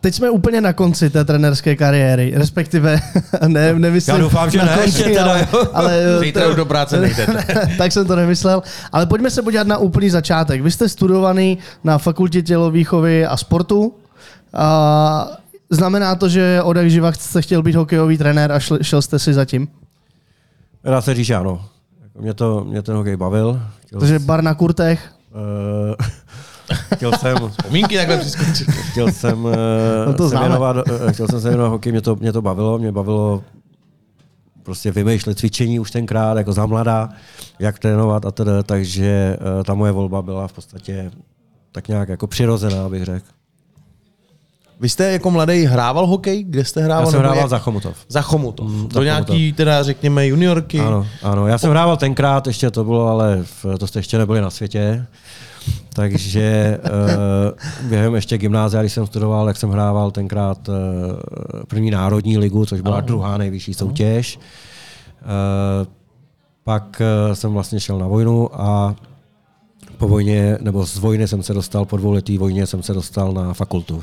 Teď jsme úplně na konci té trenerské kariéry, respektive *laughs* ne, nemyslím Já doufám, že na ne, konci, ještě teda, ale, ale *laughs* Zítra už do práce *laughs* nejdete. tak jsem to nemyslel. Ale pojďme se podívat na úplný začátek. Vy jste studovaný na fakultě tělovýchovy a sportu. A znamená to, že od jak živa jste chtěl být hokejový trenér a šel, šel jste si zatím? Dá se říct, že ano. Mě, to, mě ten hokej bavil. Chtěl, Takže bar na kurtech. uh, *laughs* chtěl jsem, *laughs* Pomínky takhle přiskočí. chtěl jsem, uh, No to se věnovat, uh, chtěl jsem se věnovat hokej, mě to, mě to bavilo, mě bavilo prostě vymýšlet cvičení už tenkrát, jako za mladá, jak trénovat a tedy, takže uh, ta moje volba byla v podstatě tak nějak jako přirozená, bych řekl. Vy jste jako mladý hrával hokej? Kde jste hrával? Já jsem hrával jak- za Chomutov. Za Chomutov. Mm, Do za nějaký, teda řekněme, juniorky. Ano, ano. Já jsem hrával tenkrát, ještě to bylo, ale v, to jste ještě nebyli na světě. Takže uh, *laughs* během ještě gymnázia, když jsem studoval, tak jsem hrával tenkrát uh, první národní ligu, což byla druhá nejvyšší soutěž. Uh, pak uh, jsem vlastně šel na vojnu a po vojně, nebo z vojny jsem se dostal, po dvouletý vojně jsem se dostal na fakultu.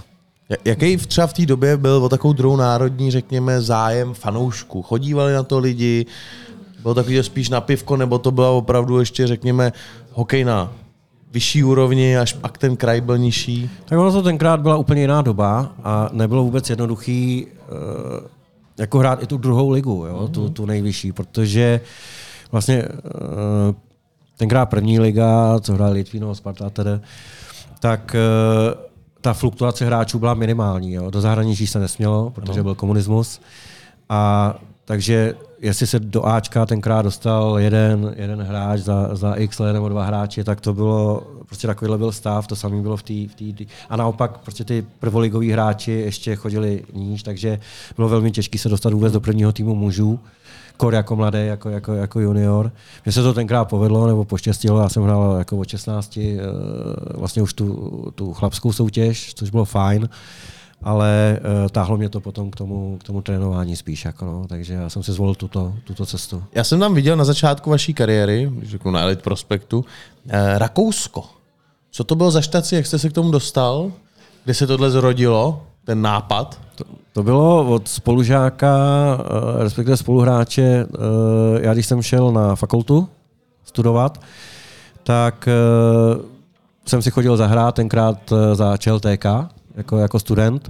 Ja- Jaký třeba v té době byl o takovou druhou národní, řekněme, zájem fanoušků? Chodívali na to lidi? Bylo takový spíš na pivko, nebo to byla opravdu ještě, řekněme, hokej na vyšší úrovni, až pak ten kraj byl nižší? Tak ono to tenkrát byla úplně jiná doba a nebylo vůbec jednoduchý uh, jako hrát i tu druhou ligu, jo, tu, tu nejvyšší, protože vlastně tenkrát první liga, co hráli Litvínov, Sparta tedy, tak uh, ta fluktuace hráčů byla minimální. Jo. Do zahraničí se nesmělo, protože byl komunismus. A takže jestli se do Ačka tenkrát dostal jeden, jeden hráč za, za X let nebo dva hráči, tak to bylo, prostě takovýhle byl stav, to samé bylo v té. V tý, a naopak prostě ty prvoligoví hráči ještě chodili níž, takže bylo velmi těžké se dostat vůbec do prvního týmu mužů kor jako mladý, jako, jako, jako junior. Mně se to tenkrát povedlo, nebo poštěstilo, já jsem hrál jako od 16 eh, vlastně už tu, tu chlapskou soutěž, což bylo fajn, ale uh, táhlo mě to potom k tomu, k tomu trénování spíš, jako no, takže já jsem si zvolil tuto, tuto cestu. Já jsem tam viděl na začátku vaší kariéry, řeknu na Elite Prospektu, eh, Rakousko. Co to bylo za štaci, jak jste se k tomu dostal? Kde se tohle zrodilo, ten nápad? To, to bylo od spolužáka, eh, respektive spoluhráče, eh, já když jsem šel na fakultu studovat, tak eh, jsem si chodil zahrát tenkrát za ČLTK, jako, jako student.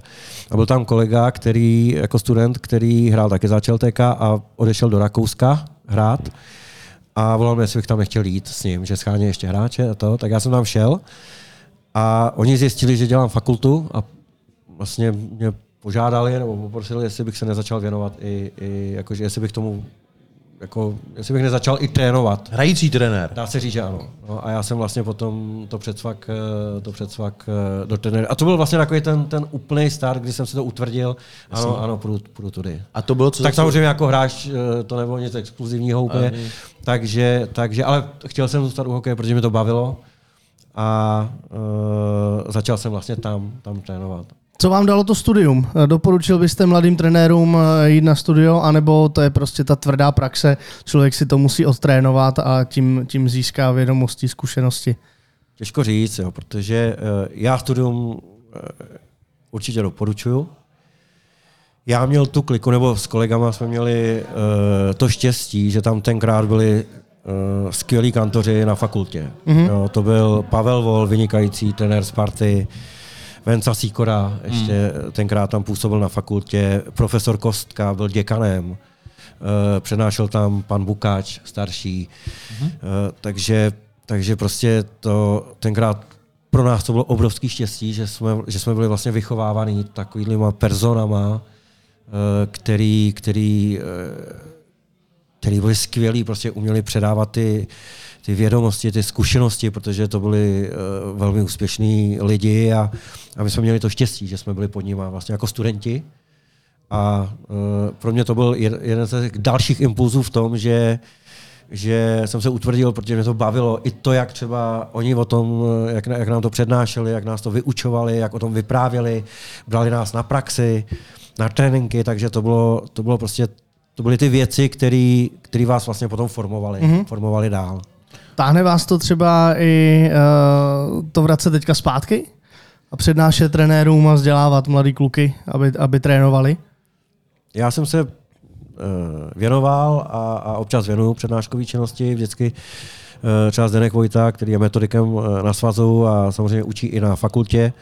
A byl tam kolega, který jako student, který hrál taky za ČLTK a odešel do Rakouska hrát. A volal mě, jestli bych tam nechtěl jít s ním, že schání ještě hráče a to. Tak já jsem tam šel a oni zjistili, že dělám fakultu a vlastně mě požádali nebo poprosili, jestli bych se nezačal věnovat i, i jakože jestli bych tomu jako, jestli bych nezačal i trénovat. Hrající trenér. Dá se říct, že ano. No, a já jsem vlastně potom to předsvak, eh, to předsvak eh, do trenéra. A to byl vlastně takový ten, ten úplný start, kdy jsem si to utvrdil. Ano, ano, půjdu, půjdu tudy. A to bylo co Tak samozřejmě jako hráč eh, to nebylo nic exkluzivního úplně. Takže, takže, ale chtěl jsem zůstat u hokeje, protože mi to bavilo. A uh, začal jsem vlastně tam, tam trénovat. Co vám dalo to studium? Doporučil byste mladým trenérům eh, jít na studio, anebo to je prostě ta tvrdá praxe, člověk si to musí odtrénovat a tím, tím získá vědomosti, zkušenosti? Těžko říct, jo, protože uh, já studium určitě doporučuju. Já měl tu kliku, nebo s kolegama jsme měli to štěstí, že tam tenkrát byli uh, skvělí kantoři na fakultě. Mm-hmm. Jo, to byl Pavel Vol, vynikající trenér Sparty, Venca Sikora, ještě mm. tenkrát tam působil na fakultě, profesor Kostka byl děkanem, uh, přednášel tam pan Bukáč, starší, uh, takže, takže prostě to tenkrát pro nás to bylo obrovský štěstí, že jsme, že jsme byli vlastně vychovávaní takovýhlima personama, eh, který, který, eh, který byli skvělí, prostě uměli předávat ty, ty vědomosti, ty zkušenosti, protože to byli uh, velmi úspěšní lidi a, a my jsme měli to štěstí, že jsme byli pod nimi vlastně jako studenti. A uh, pro mě to byl jed- jeden z těch dalších impulzů v tom, že že jsem se utvrdil, protože mě to bavilo. I to, jak třeba oni o tom, eh, jak, jak nám to přednášeli, jak nás to vyučovali, jak o tom vyprávěli, brali nás na praxi, na tréninky, takže to bylo, to bylo prostě, to byly ty věci, které vás vlastně potom formovaly, mm-hmm. formovaly dál. Táhne vás to třeba i uh, to vracet teďka zpátky? A přednášet trenérům a vzdělávat mladý kluky, aby, aby trénovali? Já jsem se uh, věnoval a, a občas věnuju přednáškové činnosti. Vždycky uh, třeba Zdenek Vojta, který je metodikem uh, na svazu a samozřejmě učí i na fakultě,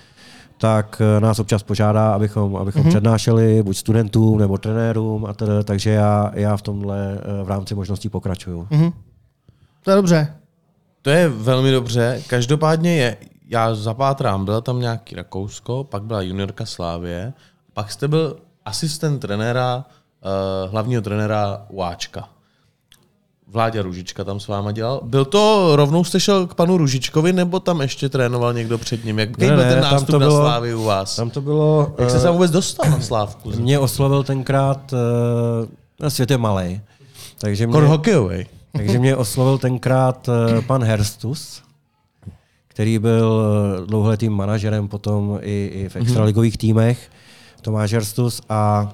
tak nás občas požádá, abychom, abychom mm-hmm. přednášeli buď studentům nebo trenérům a tedy, takže já, já v tomhle v rámci možností pokračuju. Mhm. To je dobře. To je velmi dobře. Každopádně je, já zapátrám, byla tam nějaký Rakousko, pak byla juniorka Slávě, pak jste byl asistent trenéra, uh, hlavního trenéra Uáčka. Vláďa Ružička tam s váma dělal. Byl to, rovnou jste šel k panu Ružičkovi, nebo tam ještě trénoval někdo před ním? Jak Ne, byl ne, ten tam nástup to na bylo- Slávy u vás? Tam to bylo... Jak jste eh, se vůbec dostal na Slávku? Mě oslovil tenkrát, uh, svět je malý, takže mě, Kor hokejovej. Takže mě oslovil tenkrát uh, pan Herstus, který byl eh, dlouholetým manažerem potom i, i v extraligových týmech, Tomáš Herstus, a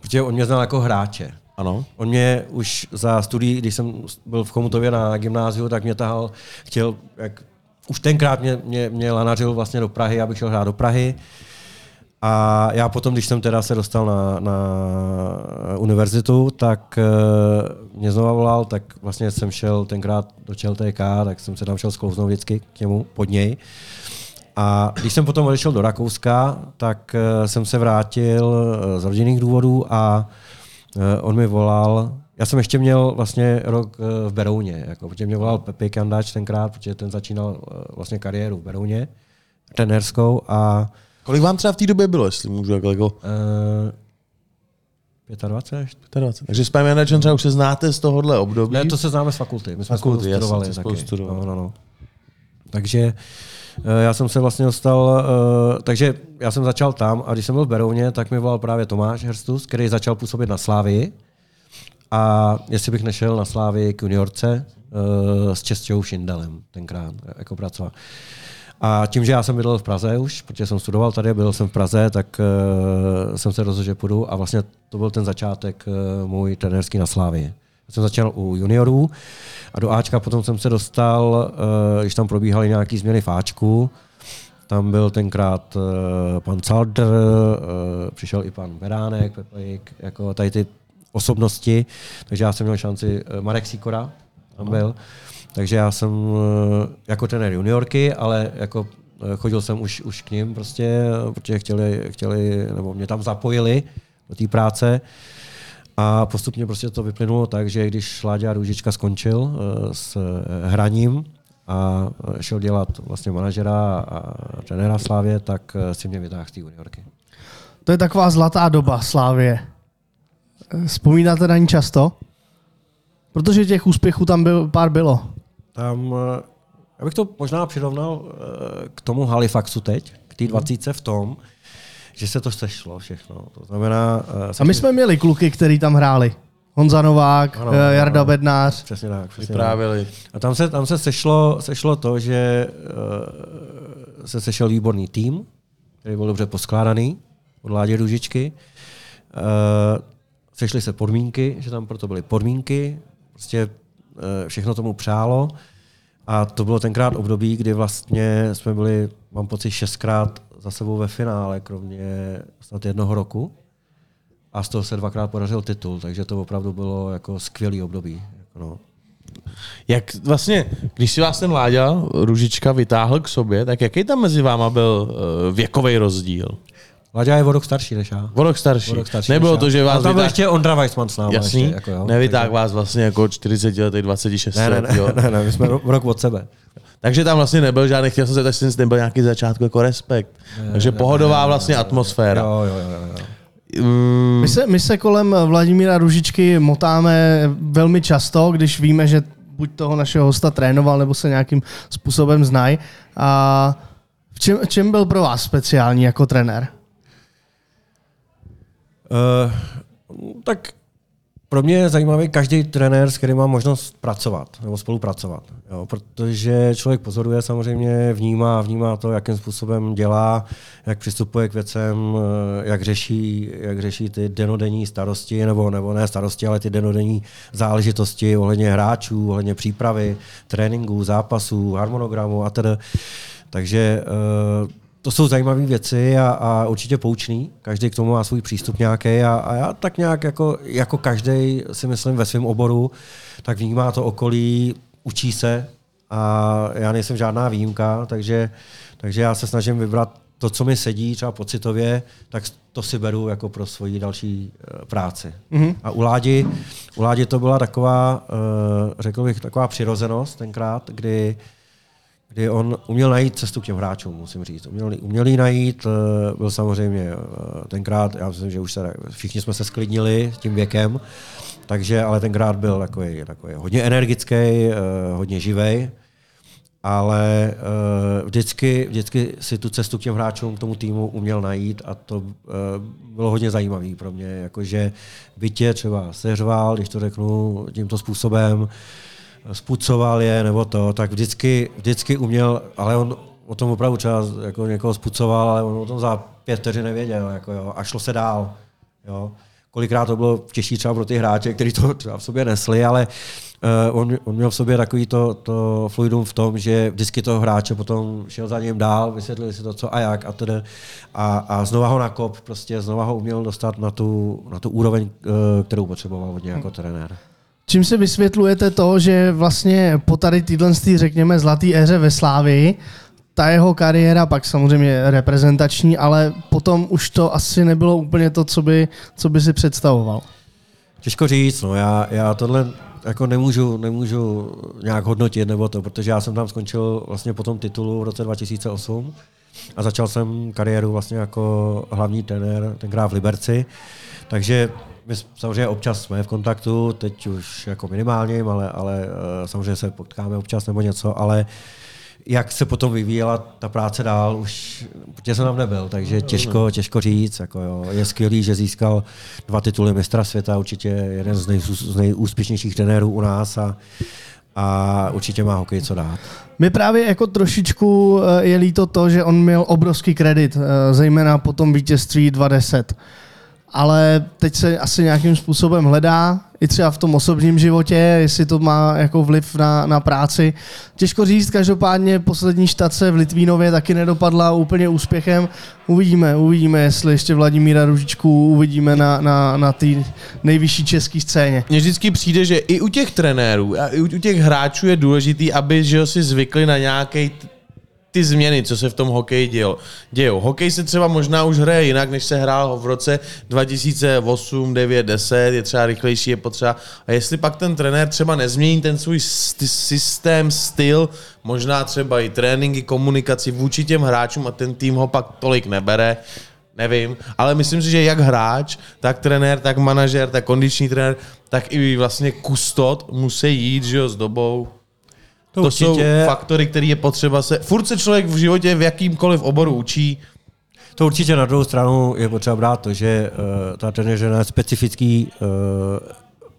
protože on mě znal jako hráče. Ano. On mě už za studií, když jsem byl v Chomutově na gymnáziu, tak mě tahal, chtěl, jak, už tenkrát mě, mě, mě lanařil vlastně do Prahy, abych šel hrát do Prahy. A já potom, když jsem teda se dostal na, na univerzitu, tak uh, mě znova volal, tak vlastně jsem šel tenkrát do ČLTK, tak jsem se tam šel sklouznout vždycky k němu, pod něj. A když jsem potom odešel do Rakouska, tak uh, jsem se vrátil uh, z rodinných důvodů a uh, on mi volal, já jsem ještě měl vlastně rok v Berouně, jako, protože mě volal Pepi Kandač tenkrát, protože ten začínal vlastně kariéru v Berouně, trenérskou a Kolik vám třeba v té době bylo, jestli můžu jako... jako uh, 25? 25. Takže s panem Janačem třeba už se znáte z tohohle období. Ne, to se známe z fakulty. My jsme Fakulty, spolu studovali spolu taky. studovali. No, no, no. Takže eh, já jsem se vlastně dostal, eh, takže já jsem začal tam a když jsem byl v Berouně, tak mi volal právě Tomáš Herstus, který začal působit na Slávii a jestli bych nešel na Slávii k juniorce eh, s Čestou Šindelem tenkrát jako pracovat. A tím, že já jsem bydlel v Praze už, protože jsem studoval tady, byl jsem v Praze, tak uh, jsem se rozhodl, že půjdu. A vlastně to byl ten začátek uh, můj trenérský na Slávii. Já jsem začal u juniorů a do Ačka potom jsem se dostal, uh, když tam probíhaly nějaké změny v Ačku, tam byl tenkrát uh, pan Caldr, uh, přišel i pan Beránek, Pepejk, jako tady ty osobnosti, takže já jsem měl šanci, uh, Marek Sikora tam byl, takže já jsem eh, jako trenér juniorky, ale jako eh, chodil jsem už, už k ním prostě, eh, protože chtěli, chtěli, nebo mě tam zapojili do té práce. A postupně prostě to vyplynulo tak, že když Láďa Růžička skončil s hraním a šel dělat vlastně manažera a trenéra Slávě, tak si mě vytáhl z té juniorky. To je taková zlatá doba Slávě. Vzpomínáte na ní často? Protože těch úspěchů tam byl, pár bylo. Tam, eh, já bych to možná přirovnal eh, k tomu Halifaxu teď, k té 20 v tom, že se to sešlo všechno. To znamená... eh, A my jsme měli kluky, který tam hráli. Honza Novák, Ano, Jarda ano. Bednář. Přesně tak. Přesně tak. Vyprávěli. A tam se, tam se sešlo, sešlo to, že uh, se sešel výborný tým, který byl dobře poskládaný od Ládě Růžičky. Uh, sešly se podmínky, že tam proto byly podmínky, prostě všechno tomu přálo. A to bylo tenkrát období, kdy vlastně jsme byli, mám pocit, šestkrát za sebou ve finále, kromě snad jednoho roku. A z toho se dvakrát podařil titul, takže to opravdu bylo jako skvělý období. Jako no. Jak vlastně, když si vás ten Láďa Ružička vytáhl k sobě, tak jaký tam mezi váma byl uh, věkový rozdíl? Láďa je o rok starší než já. O rok starší. O rok starší Nebylo to, že A vás tam byl ještě Ondra Weissman s náma. Jasný, Ještě, jako jo. nevytáhl vás vlastně jako 40 letý, 26 Ne, ne, let, jo. ne, ne, ne, my jsme ro- rok od sebe. Takže tam vlastně nebyl žádný, chtěl jsem se, takže nebyl nějaký začátku jako respekt. Takže pohodová vlastně atmosféra. Jo, jo, jo, jo. Mm, My se, my se kolem Vladimíra Ružičky motáme velmi často, když víme, že buď toho našeho hosta trénoval, nebo se nějakým způsobem znají. A v čem, v čem byl pro vás speciální jako trenér? Uh, tak pro mě je zajímavý každý trenér, s kterým mám možnost pracovat nebo spolupracovat. Jo, protože člověk pozoruje samozřejmě, vnímá, vnímá to, jakým způsobem dělá, jak přistupuje k věcem, eh, jak řeší, jak řeší ty denodenní starosti, nebo, nebo ne starosti, ale ty denodenní záležitosti ohledně hráčů, ohledně přípravy, tréninků, zápasů, harmonogramu a tedy. Takže uh, to jsou zajímavé věci a, a určitě poučný. Každý k tomu má svůj přístup nějaký a, a já tak nějak jako, jako každý si myslím ve svém oboru, tak vnímá to okolí, učí se a já nejsem žádná výjimka, takže, takže já se snažím vybrat to, co mi sedí třeba pocitově, tak to si beru jako pro svoji další uh, práci. Mm-hmm. A u Ládi, u Ládi to byla taková, uh, řekl bych, taková přirozenost tenkrát, kdy uh, kdy on uměl najít cestu k těm hráčům, musím říct. Uměl, uměl jí najít, eh, byl samozřejmě eh, tenkrát, já myslím, že už se, všichni jsme se sklidnili s tím věkem, takže, ale tenkrát byl takový, takový hodně energický, eh, hodně živý, ale vždycky, vždycky si tu cestu k těm hráčům, k tomu týmu uměl najít a to bylo hodně zajímavé pro mě, jakože bytě třeba seřval, když to řeknu tímto způsobem, spucoval je nebo to, tak vždycky, vždycky uměl, ale on o tom opravdu třeba jako někoho spucoval, ale on o tom za pět vteřin nevěděl jako jo, a šlo se dál. Jo. Kolikrát to bylo těžší třeba pro ty hráče, kteří to třeba v sobě nesli, ale uh, on, on, měl v sobě takový to, to fluidum v tom, že vždycky toho hráče potom šel za ním dál, vysvětlili si to, co a jak a tedy. A, a znova ho nakop, prostě znova ho uměl dostat na tu, na tu úroveň, uh, kterou potřeboval od něj jako trenér. Čím se vysvětlujete to, že vlastně po tady týhle, řekněme, zlatý éře ve Slávii, ta jeho kariéra pak samozřejmě reprezentační, ale potom už to asi nebylo úplně to, co by, co by si představoval. Těžko říct, no já, já tohle jako nemůžu, nemůžu nějak hodnotit nebo to, protože já jsem tam skončil vlastně po tom titulu v roce 2008 a začal jsem kariéru vlastně jako hlavní trenér tenkrát v Liberci, takže my samozřejmě občas jsme v kontaktu, teď už jako minimálně, ale, ale eh, samozřejmě se potkáme občas nebo něco, ale jak se potom vyvíjela ta práce dál, už protože jsem tam nebyl, takže těžko, těžko říct. Jako jo. Je skvělý, že získal dva tituly mistra světa, určitě jeden z, nej, z nejúspěšnějších trenérů u nás a, a určitě má hokej co dát. My právě jako trošičku eh, je líto to, že on měl obrovský kredit, eh, zejména po tom vítězství 20 ale teď se asi nějakým způsobem hledá, i třeba v tom osobním životě, jestli to má jako vliv na, na práci. Těžko říct, každopádně poslední štace v Litvínově taky nedopadla úplně úspěchem. Uvidíme, uvidíme, jestli ještě Vladimíra Ružičku uvidíme na, na, na té nejvyšší české scéně. Mně vždycky přijde, že i u těch trenérů a i u těch hráčů je důležitý, aby že si zvykli na nějaký ty změny, co se v tom hokeji dějou. dějou. Hokej se třeba možná už hraje jinak, než se hrál v roce 2008, 9, 10, je třeba rychlejší, je potřeba. A jestli pak ten trenér třeba nezmění ten svůj systém, styl, možná třeba i tréninky, komunikaci vůči těm hráčům a ten tým ho pak tolik nebere, nevím, ale myslím si, že jak hráč, tak trenér, tak manažer, tak kondiční trenér, tak i vlastně kustot musí jít že jo, s dobou to, to určitě... jsou faktory, které je potřeba se... Furt se člověk v životě v jakýmkoliv oboru učí. To určitě na druhou stranu je potřeba brát to, že uh, ta trenéřina je specifický uh,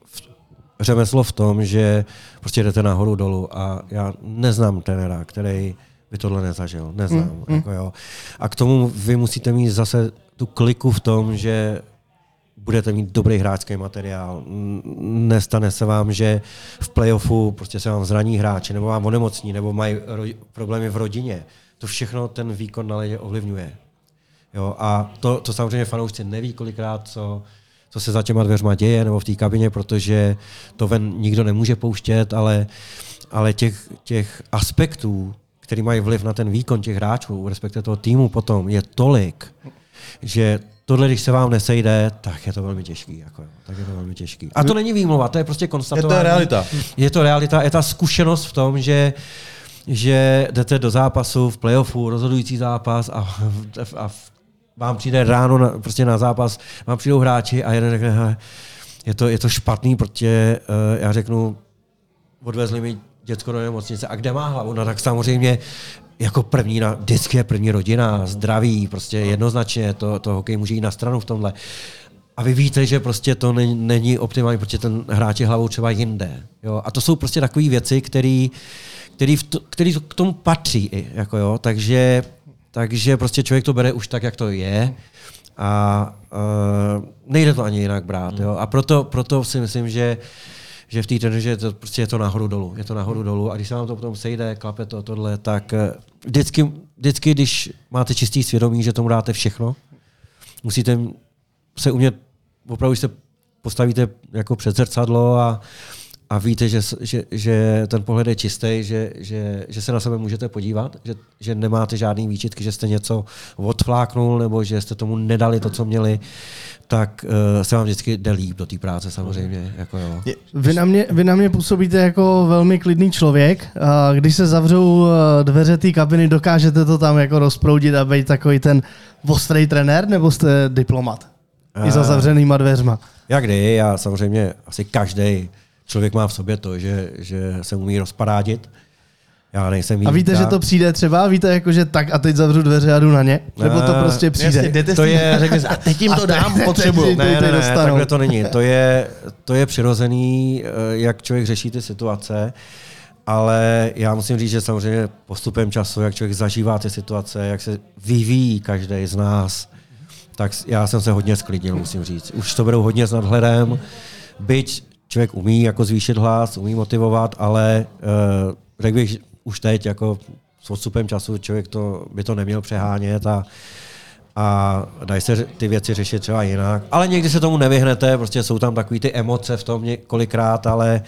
v, řemeslo v tom, že prostě jdete nahoru dolů a já neznám trenéra, který by tohle nezažil. Neznám. Mm, mm. Jako jo. A k tomu vy musíte mít zase tu kliku v tom, že budete mít dobrý hráčský materiál. Nestane se vám, že v playoffu prostě se vám zraní hráči, nebo vám onemocní, nebo mají ro- problémy v rodině. To všechno ten výkon na ledě ovlivňuje. Jo, a to, to samozřejmě fanoušci neví kolikrát, co, co se za těma dveřma děje, nebo v té kabině, protože to ven nikdo nemůže pouštět, ale, ale těch, těch aspektů, který mají vliv na ten výkon těch hráčů, respektive toho týmu potom, je tolik, že tohle, když se vám nesejde, tak je to velmi těžký. Jako, tak je to velmi těžký. A to není výmluva, to je prostě konstatování. Je to realita. Je to realita, je ta zkušenost v tom, že že jdete do zápasu v playoffu, rozhodující zápas a, a vám přijde ráno na, prostě na zápas, vám přijdou hráči a jeden řekne, je to, je to špatný, protože uh, já řeknu, odvezli mi děcko do nemocnice a kde má hlavu? No tak samozřejmě jako první, na, vždycky je první rodina, zdraví, prostě jednoznačně to, to hokej může jít na stranu v tomhle. a vy víte, že prostě to není, není optimální, protože ten hráč je hlavou třeba jinde. Jo? A to jsou prostě takové věci, které který, to, který k tomu patří. I, jako jo? Takže, takže prostě člověk to bere už tak, jak to je a uh, nejde to ani jinak brát. Jo? A proto, proto si myslím, že že v té treneře to prostě je to nahoru dolů. Je to nahoru dolů a když se vám to potom sejde, klape to, tohle, tak eh, vždycky, vždycky, když máte čistý svědomí, že tomu dáte všechno, musíte se umět, opravdu se postavíte jako před zrcadlo a, a víte, že, že, že ten pohled je čistý, že, že, že se na sebe můžete podívat, že, že nemáte žádný výčitky, že jste něco odfláknul nebo že jste tomu nedali to, co měli, tak uh, se vám vždycky jde líp do té práce samozřejmě. Jako jo. Vy, na mě, vy na mě působíte jako velmi klidný člověk. A když se zavřou eh, dveře té kabiny, dokážete to tam jako rozproudit a být takový ten ostrý trenér, nebo jste diplomat? I za zavřenýma dveřma. Jak kdy, já samozřejmě asi každý člověk má v sobě to, že, že se umí rozparádit. Já nejsem A víte, že to přijde třeba? Víte, jako, že tak a teď zavřu dveře a jdu na ně? Nebo to prostě přijde? Jasně, jdete to je, řekne, a teď jim to dám, *laughs* potřebuju. Ne, ne, ne, takhle to není. To je, to je přirozený, eh, jak člověk řeší ty situace. Ale já musím říct, že samozřejmě postupem času, jak člověk zažívá ty situace, jak se vyvíjí každý z nás, tak já jsem se hodně sklidnil, musím říct. Už to berou hodně s nadhledem, byť člověk umí jako zvýšit hlas, umí motivovat, ale uh, řekl bych už teď, jako s odstupem času člověk to, by to neměl přehánět a, a dají se ty věci řešit třeba jinak. Ale někdy se tomu nevyhnete, prostě jsou tam takové ty emoce v tom několikrát, ale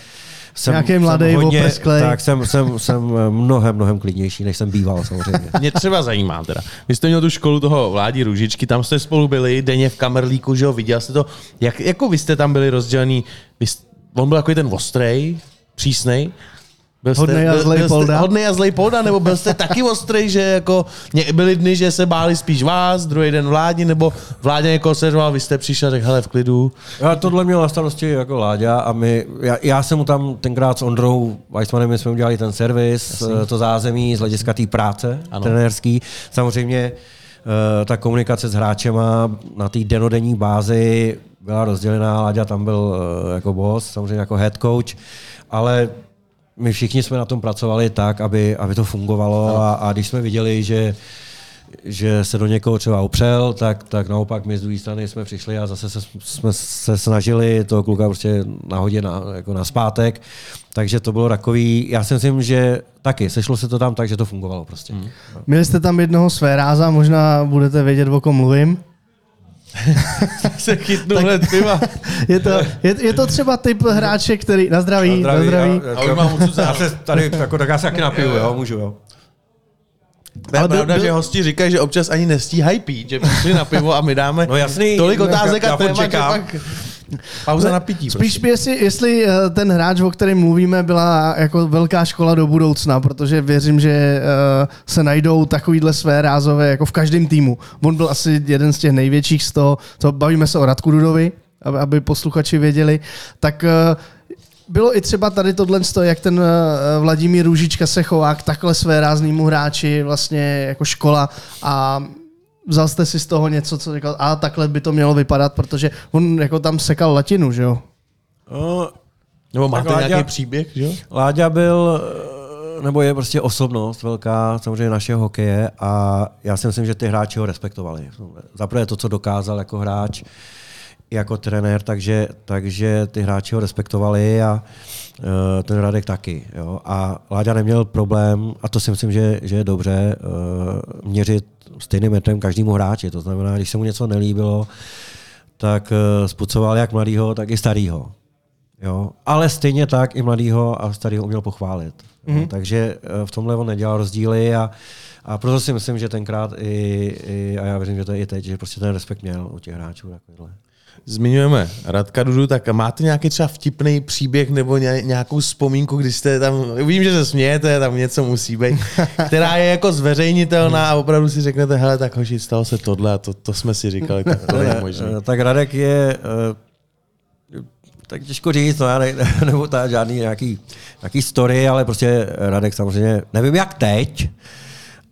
jsem, Nějaký mladý, jsem hodně, tak jsem, jsem, jsem mnohem, mnohem klidnější, než jsem býval samozřejmě. Mě třeba zajímá teda. Vy jste měl tu školu toho Vládí Růžičky, tam jste spolu byli, denně v kamerlíku, že jo, viděl jste to. Jak, jako vy jste tam byli rozdělený, vy jste, on byl takový ten ostrej, přísnej, byl jste, hodnej a zlej byl, polda? Hodnej a zlej polda, nebo byl jste taky ostrý, že jako byly dny, že se báli spíš vás, druhý den vládě, nebo vládě někoho seřval, vy jste přišel a řekl, hele, v klidu. Já tohle měl na starosti jako Láďa a my, já, já jsem mu tam tenkrát s Ondrou Weissmanem my jsme udělali ten servis, Jasný. to zázemí z hlediska té práce ano. trenérský. Samozřejmě uh, ta komunikace s hráčema na té denodenní bázi byla rozdělená, Láďa tam byl uh, jako boss, samozřejmě jako head coach, ale my všichni jsme na tom pracovali tak, aby, aby to fungovalo a, a když jsme viděli, že že se do někoho třeba opřel, tak, tak naopak my z druhé strany jsme přišli a zase se, jsme se snažili toho kluka prostě nahodit na, jako na zpátek. Takže to bylo takový, já si myslím, že taky, sešlo se to tam tak, že to fungovalo prostě. Hmm. Měli jste tam jednoho své ráza, možná budete vědět, o kom mluvím. *laughs* se chytnu tak, hned piva. *laughs* je, to, je, je, to třeba typ hráče, který... Na zdraví, na zdraví. Na zdraví. Já, já, já, mám já se tady, jako, tak já se taky napiju, jo, můžu, jo. Ale pravda, byl, že hosti říkají, že občas ani nestíhají pít, že přišli na pivo a my dáme no jasný, tolik otázek a témat, že pak pauza na pití. Spíš prostě. jestli, jestli eh, ten hráč, o kterém mluvíme, byla jako velká škola do budoucna, protože věřím, že uh, se najdou takovýhle své rázové jako v každém týmu. On byl asi jeden z těch největších z toho, co bavíme se o Radku Dudovi, aby, posluchači věděli, tak uh, bylo i třeba tady tohle, jak ten Vladimír Růžička se chová k takhle své ráznému hráči, vlastně jako škola a vzal jste si z toho něco, co říkal, a takhle by to mělo vypadat, protože on jako tam sekal latinu, že jo? No, nebo máte Láďa, nějaký příběh, že jo? Láďa byl, eh, nebo je prostě osobnost velká, samozřejmě našeho hokeje a já si myslím, že ty hráči ho respektovali. Zaprvé to, co dokázal jako hráč, jako trenér, takže, takže ty hráči ho respektovali a uh, ten Radek taky. Jo. A Láďa neměl problém, a to si myslím, že, že je dobře, uh, měřit stejným metrem každému hráči. To znamená, když se mu něco nelíbilo, tak uh, spucoval jak mladýho, tak i starýho. Jo. Ale stejně tak i mladýho a starýho uměl pochválit. Mm-hmm. Takže v tomhle on nedělal rozdíly a a proto si myslím, že tenkrát i, i a já věřím, že to je i teď, že prostě ten respekt měl u těch hráčů. Takovýhle zmiňujeme Radka Dudu, tak máte nějaký třeba vtipný příběh nebo nějakou vzpomínku, když jste tam, vím, že se smějete, tam něco musí být, *laughs* která je jako zveřejnitelná a opravdu si řeknete, hele, tak hoši, stalo se tohle a to, to jsme si říkali, tak to není *laughs* možné. Tak Radek je, eh, tak těžko říct, no já ne, *laughs* nebo ta žádný nějaký, nějaký story, ale prostě Radek samozřejmě, nevím jak teď,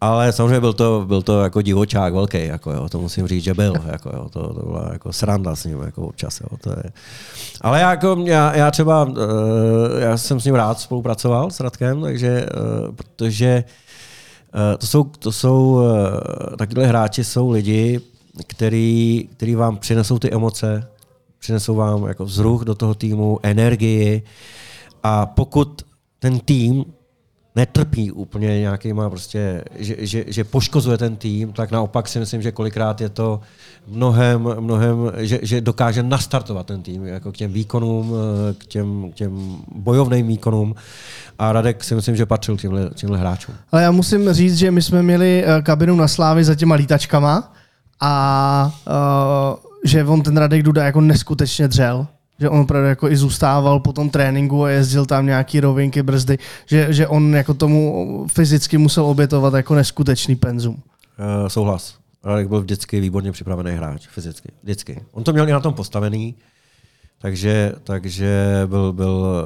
Ale samozřejmě byl to, byl to jako divočák velký, jako jo, to musím říct, že byl. Jako jo, to, to byla jako sranda s ním jako občas. Jo, to je. Ale já, jako, já, já třeba, uh, já jsem s ním rád spolupracoval s Radkem, takže, uh, protože uh, to jsou, to jsou takhle hráči jsou lidi, který, který vám přinesou ty emoce, přinesou vám jako vzruch do toho týmu, energii a pokud ten tým netrpí úplně nějakýma prostě, že, že, že poškozuje ten tým, tak naopak si myslím, že kolikrát je to mnohem, mnohem že, že dokáže nastartovat ten tým jako k těm výkonům, k těm, k těm bojovným výkonům a Radek si myslím, že patřil těmhle, těmhle hráčům. Ale já musím říct, že my jsme měli eh, kabinu na Slávy za těma lítačkama a uh, že on ten Radek Duda jako neskutečně dřel že on opravdu jako i zůstával po tom tréninku a jezdil tam nějaký rovinky, brzdy, že, že on jako tomu fyzicky musel obětovat jako neskutečný penzum. Uh, souhlas. Radek byl vždycky výborně připravený hráč, fyzicky. Vždycky. On to měl i na tom postavený, takže, takže byl, byl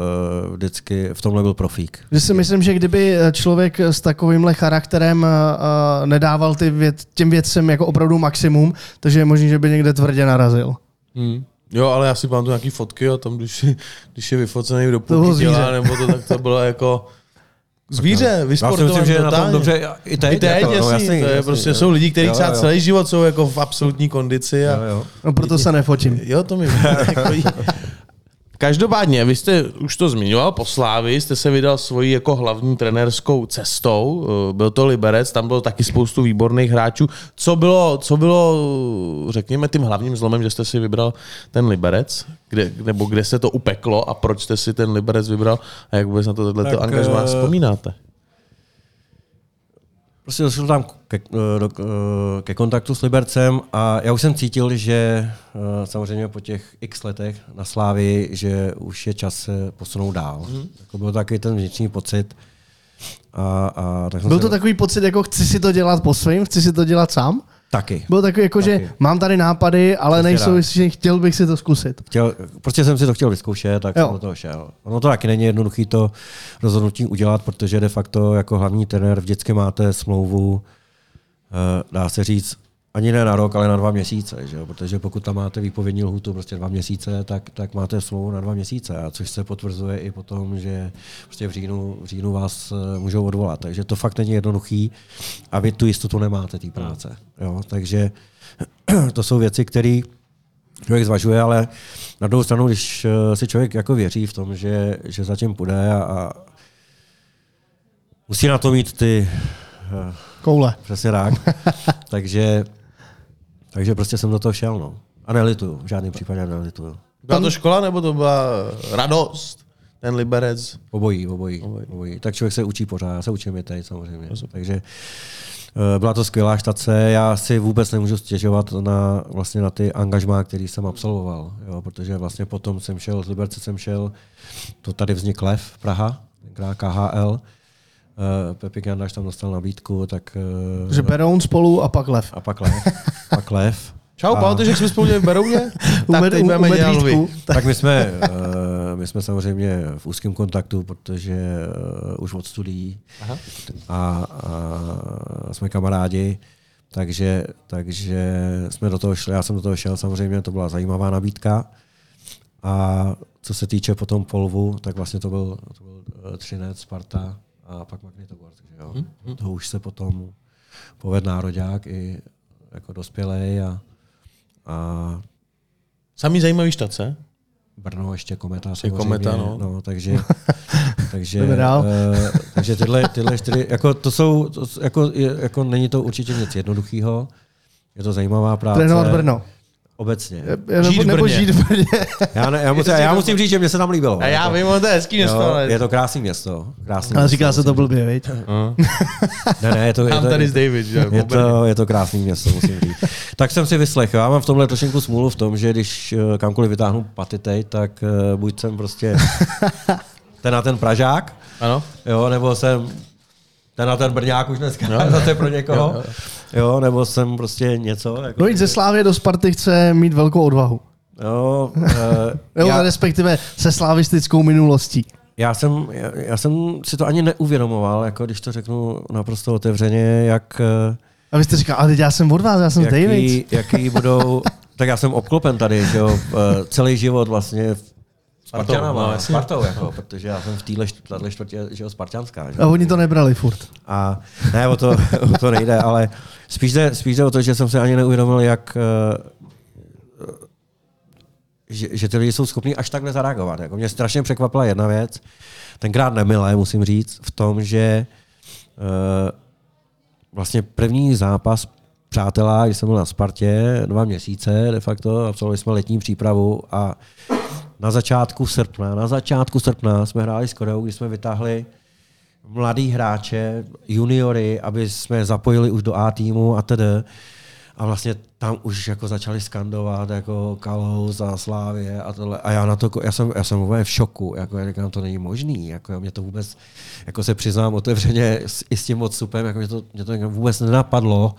uh, vždycky, v tomhle byl profík. Že si myslím, že kdyby člověk s takovýmhle charakterem uh, nedával ty věc, těm věcem jako opravdu maximum, takže je možné, že by někde tvrdě narazil. Hmm. Jo, ale já si pamatuju nějaký fotky a tam, když, když je vyfocený do půlky těla, nebo to, tak to bylo jako Zvíře, vysportovaný myslím, že je na tom dobře i teď. I teď, jako, jasný, no, jasný, to je jasný, prostě, jasný. jsou lidi, kteří třeba jo. celý život jsou jako v absolutní kondici. A, jo, jo. No proto se nefotím. Jo, to mi *laughs* Každopádně, vy jste už to zmiňoval, po Slávi jste se vydal svojí jako hlavní trenérskou cestou. Eh, byl to Liberec, tam bylo taky spoustu výborných hráčů. Co bylo, co bylo řekněme, tím hlavním zlomem, že jste si vybral ten Liberec? Kde, nebo kde se to upeklo a proč jste si ten Liberec vybral? A jak vůbec na to tohleto angažmá uh... vzpomínáte? Prostě došel tam ke, eh, do, eh, ke kontaktu s Libercem a já už jsem cítil, že eh, samozřejmě po těch x letech na Slávii, že už je čas se posunout dál. Mm. Jako byl takový ten vnitřní pocit. A, a tak byl to se... takový pocit, jako chci si to dělat po svým, chci si to dělat sám? Taky. Bylo takový, jako, taky. že mám tady nápady, ale Přesně nejsou, že chtěl bych si to zkusit. Chtěl, prostě jsem si to chtěl vyzkoušet, tak jo. jsem do toho šel. Ono to taky není jednoduché to rozhodnutí udělat, protože de facto jako hlavní trenér vždycky máte smlouvu, eh, dá se říct, ani ne na rok, ale na dva měsíce, že jo? protože pokud tam máte výpovědní lhutu prostě dva měsíce, tak, tak máte smlouvu na dva měsíce, a což se potvrzuje i potom, že prostě v říjnu, v říjnu vás eh, můžou odvolat. Takže to fakt není jednoduchý a vy tu jistotu nemáte té práce. Jo? Takže *clears throat* to jsou věci, které člověk zvažuje, ale na druhou stranu, když eh, si člověk jako věří v tom, že, že zatím půjde a, a musí na to mít ty eh, koule. Přesně tak. *laughs* takže takže prostě jsem do toho šel, no. A nelituju, v žádném případě nelituju. Byla to škola, nebo to byla radost? Ten Liberec? Obojí, obojí, obojí. obojí. Tak člověk se učí pořád, já se učím i teď samozřejmě. Takže eh, byla to skvělá štace, já si vůbec nemůžu stěžovat na, vlastně na ty angažmá, který jsem absolvoval, jo, protože vlastně potom jsem šel, z Liberce jsem šel, to tady vznikl Lev, Praha, KHL, Uh, Pepik Jandáš tam dostal nabídku, tak... Uh, že Beroun spolu a pak Lev. A pak Lev. *laughs* pak Lev. Čau, a... pamatuješ, jak jsme spolu dělali v Berouně? *laughs* tak teď budeme dělat *laughs* Tak my jsme, uh, *laughs* my jsme samozřejmě v úzkém kontaktu, protože uh, už od studií Aha. A, a jsme kamarádi, takže, takže jsme do toho šli, já jsem do toho šel, samozřejmě to byla zajímavá nabídka. A co se týče potom Polvu, tak vlastně to byl, to byl Třinec, Sparta, a pak Magnitogorsk. Že jo? Hmm. To už se potom poved nároďák i jako dospělej a, a Samý zajímavý štace? Brno ještě kometa. Je kometa, no. no takže, *laughs* takže, uh, takže tyhle, tyhle čtyři, jako to jsou, to, jako, jako není to určitě nic jednoduchého. Je to zajímavá práce. Trénovat Brno. Obecně. Nebo, žít nebo žít v Brně. *laughs* Já, ne, já, *laughs* musím, já musím říct, že mě se tam líbilo. A já vím, to je hezký město. Jo, je to krásný město. Krásný ale město, říká se to blbě, viď? *laughs* ne, ne, je to, je to, tady z David, že? Je to, je to krásný město, musím říct. tak jsem si vyslechl. Já mám v tomhle trošinku smůlu v tom, že když eh, kamkoliv vytáhnu patitej, tak uh, buď jsem prostě ten na ten Pražák, ano. jo, nebo jsem ten na ten Brňák už dneska, no. to je pro někoho. Jo, jo. jo, nebo jsem prostě něco. Jako no jít ze Slávy do Sparty chce mít velkou odvahu. Jo, *laughs* uh, já... respektive se slavistickou minulostí. já jsem, já, já jsem si to ani neuvědomoval, jako když to řeknu naprosto otevřeně, jak, eh, A vy jste říkal, ale teď já jsem od vás, já jsem jaký, jaký budou, *laughs* tak já jsem obklopen tady, že jo, eh, celý život vlastně Spartanama, no, no, jasně. *laughs* Spartou, jako, protože já jsem v téhle čtvrtě, že jo, Spartanská. Že? A oni to nebrali furt. A ne, o to, *laughs* o to nejde, ale spíš jde, spíš jde o to, že jsem se ani neuvědomil, jak eh, že, že ty lidi jsou schopní až takhle zareagovat. Jako mě strašně překvapila jedna věc, tenkrát nemilé, musím říct, v tom, že uh, vlastně první zápas přátelá, když jsem byl na Spartě, dva měsíce de facto, absolvovali jsme letní přípravu a na začátku srpna, na začátku srpna jsme hráli s Koreou, kdy jsme vytáhli mladý hráče, juniory, aby jsme zapojili už do A týmu a tedy. A vlastně tam už jako začali skandovat jako Kalous a Slávě a tohle. A já na to, já jsem, já jsem v šoku, jako já říkám, to není možný, jako mě to vůbec, jako se přiznám otevřeně i s tím odstupem, jako mě to, mě to vůbec nenapadlo,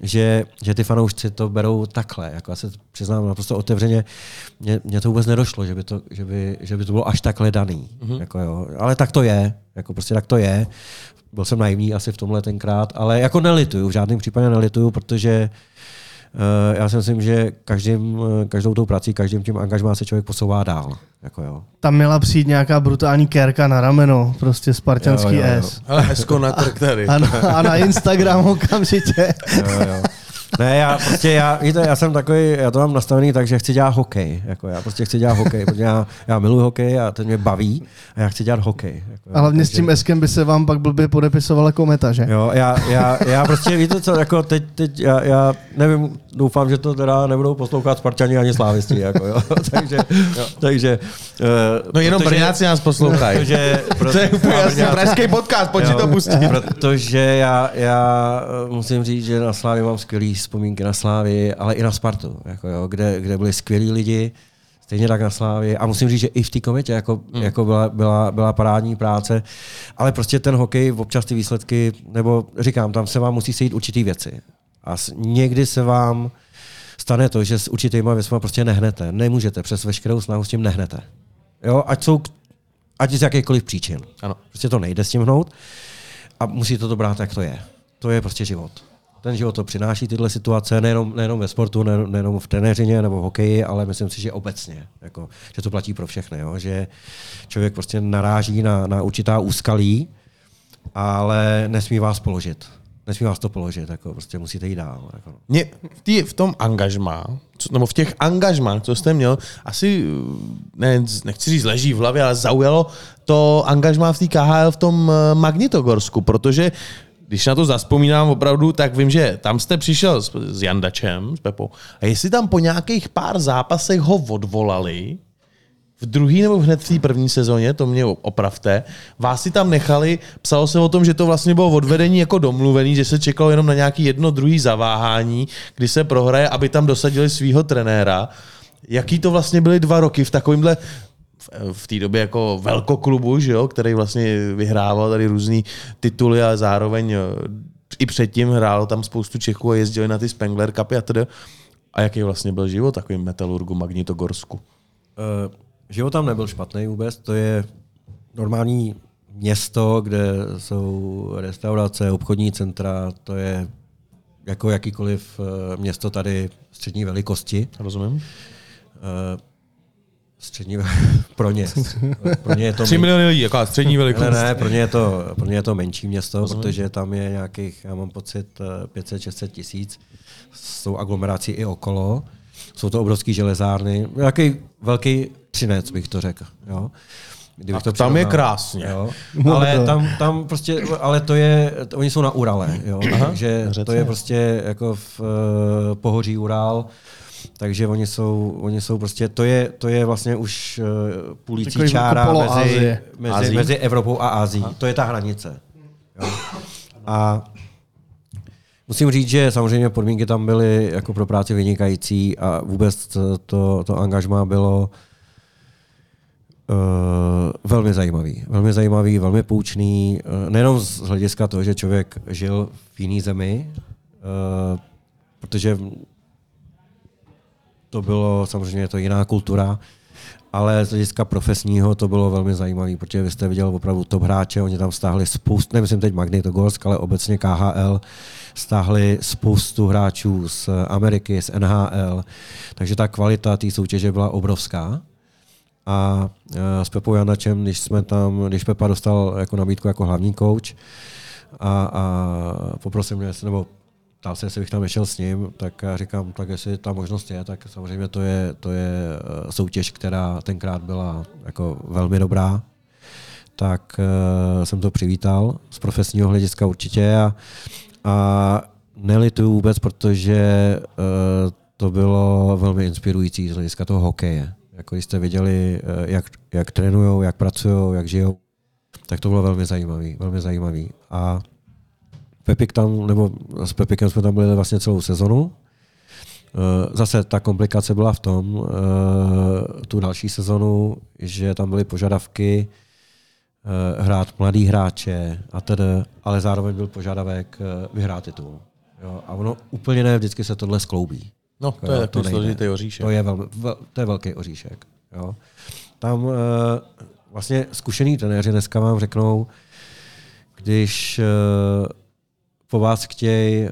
že, že ty fanoušci to berou takhle. Jako já se přiznám naprosto otevřeně, mně, mně to vůbec nedošlo, že by to, že by, že by to bylo až takhle daný. Mm-hmm. Jako jo. Ale tak to je, jako prostě tak to je. Byl jsem naivní asi v tomhle tenkrát, ale jako nelituju, v žádném případě nelituju, protože uh, já si myslím, že každým, eh, každou tou prací, každým tím angažmá se člověk posouvá dál. Jako jo. Tam měla přijít nějaká brutální kérka na rameno, prostě spartanský Jo, jo, jo. S. Ale hezko na trh tady. A na, a na Instagram okamžitě. Jo, jo. Ne, já prostě, já, víte, já jsem takový, já to mám nastavený tak, že chci dělat hokej. Jako já prostě chci dělat hokej, protože já, já miluji hokej a ten mě baví a já chci dělat hokej. Jako, A hlavně s takže- tím Eskem by se vám pak blbě podepisovala kometa, že? Jo, já, já, já prostě, víte co, jako teď, teď já, já, nevím, doufám, že to teda nebudou poslouchat Spartani ani Slávisti, jako jo, *laughs* takže, takže uh, No jenom protože- Brňáci nás poslouchají. Protože, *laughs* To je úplně jasný, Brňáci- pražský podcast, pojď Jo, to pustit. Protože já, já eh, musím říct, že na Slávě mám skvělé vzpomínky na Slávy, ale i na Spartu, jako jo, kde, kde byli skvělí lidi, stejně tak na Slávě. A musím říct, že i v té kometě jako, mm. jako byla, byla, byla, parádní práce, ale prostě ten hokej, občas ty výsledky, nebo říkám, tam se vám musí sejít určitý věci. A někdy se vám stane to, že s určitýma věcmi prostě nehnete. Nemůžete, přes veškerou snahu s tím nehnete. Jo, ať jsou ať z jakýchkoliv příčin. Ano. Prostě to nejde s tím hnout a musí to to brát, jak to je. To je prostě život. Ten život to přináší tyhle situace, nejenom, nejenom ve sportu, nejenom, v trenéřině nebo v hokeji, ale myslím si, že obecně. Jako, že to platí pro všechny. Jo? Že člověk prostě naráží na, na určitá úskalí, ale nesmí vás položit. Nesmí vás to položit, jako prostě musíte jít dál. Jako. Mě v, tý, v tom angažmá, co, nebo v těch angažmách, co jste měl, asi, ne, nechci říct leží v hlavě, ale zaujalo to angažmá v té KHL v tom eh, Magnitogorsku, protože když na to zaspomínám opravdu, tak vím, že tam jste přišel s, s Jandačem, s Pepou, a jestli tam po nějakých pár zápasech ho odvolali, v druhý nebo hned v té první sezóně, to mě opravte, vás si tam nechali, psalo se o tom, že to vlastně bylo odvedení jako domluvený, že se čekalo jenom na nějaký jedno druhý zaváhání, kdy se prohraje, aby tam dosadili svého trenéra. Jaký to vlastně byly dva roky v takovémhle v, té době jako velkoklubu, že jo, který vlastně vyhrával tady různý tituly a zároveň eh, i předtím hrálo tam spoustu Čechů a jezdili na ty Spengler Cupy a tedy. A jaký vlastně byl život takovým metalurgu Magnitogorsku? Uh, život tam nebyl špatný vůbec, to je normální město, kde jsou restaurace, obchodní centra, to je jako jakýkoliv eh, město tady střední velikosti. Rozumím? Eh, Střední *laughs* pro ně. Pro ně je to *laughs* 3 miliony lidí, jako střední velikost. ne, ne, pro ně je to, pro ně je to menší město, Rozumím. protože tam je nějakých, já mám pocit, eh, 500-600 tisíc. Jsou aglomerací i okolo. Jsou to obrovské železárny. Nějaký velký třinec, bych to řekl. Jo? Kdybych Tak tam je krásně. Jo? *laughs* Ale tam, tam prostě, ale to je, oni jsou na Urale, jo? takže to je prostě jako v uh, pohoří Ural, takže oni jsou, oni jsou prostě, to je, to je vlastně už uh, půlící Takový čára mezi, mezi, mezi Evropou a Ázií. To je ta hranice. Jo? A Musím říct, že samozřejmě podmínky tam byly jako pro práci vynikající a vůbec to, to, to angažmá bylo uh, velmi zajímavý. Velmi zajímavý, velmi poučný, uh, nejenom z hlediska toho, že člověk žil v jiné zemi, uh, protože to bylo samozřejmě to jiná kultura, ale z hlediska profesního to bylo velmi zajímavé, protože vy jste viděl opravdu top hráče, oni tam stáhli spoustu, nemyslím teď Magnitogorsk, ale obecně KHL, stáhli spoustu hráčů z Ameriky, z NHL, takže ta kvalita té soutěže byla obrovská. A e, s Pepou Janačem, když jsme tam, když Pepa dostal jako nabídku jako hlavní coach a, a poprosil mě, nebo ptal se, jestli bych tam nešel s ním, tak já říkám, tak jestli ta možnost je, tak samozřejmě to je, to je e, soutěž, která tenkrát byla jako velmi dobrá, tak uh, jsem to přivítal z profesního hlediska určitě a, a nelituju vůbec, protože uh, to bylo velmi inspirující z hlediska toho hokeje. Jako jste viděli, jak, jak trénují, jak pracují, jak žijou, tak to bylo velmi zajímavý, velmi zajímavý. A Pepik tam, nebo s Pepikem jsme tam byli vlastně celou sezonu. Zase ta komplikace byla v tom, tu další sezonu, že tam byly požadavky hrát mladý hráče a tedy, ale zároveň byl požadavek vyhrát titul. Jo, a ono úplně ne vždycky se tohle skloubí. No, to je takový složitý oříšek. To je, velmi, vel, to je velký oříšek. Jo. Tam vlastně zkušený trenéři dneska vám řeknou, když po vás chtějí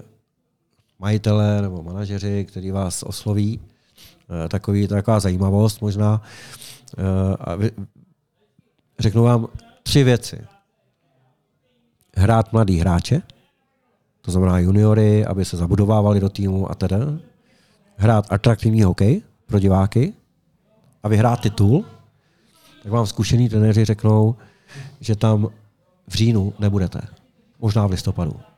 majitele nebo manažeři, který vás osloví, uh, takový, taková zajímavost možná, uh, a vy, řeknu vám tři věci. Hrát mladý hráče, to znamená juniory, aby se zabudovávali do týmu a teda. Hrát atraktivní hokej pro diváky a vyhrát titul, tak vám zkušení trenéři řeknou, že tam v říjnu nebudete. Možná v listopadu.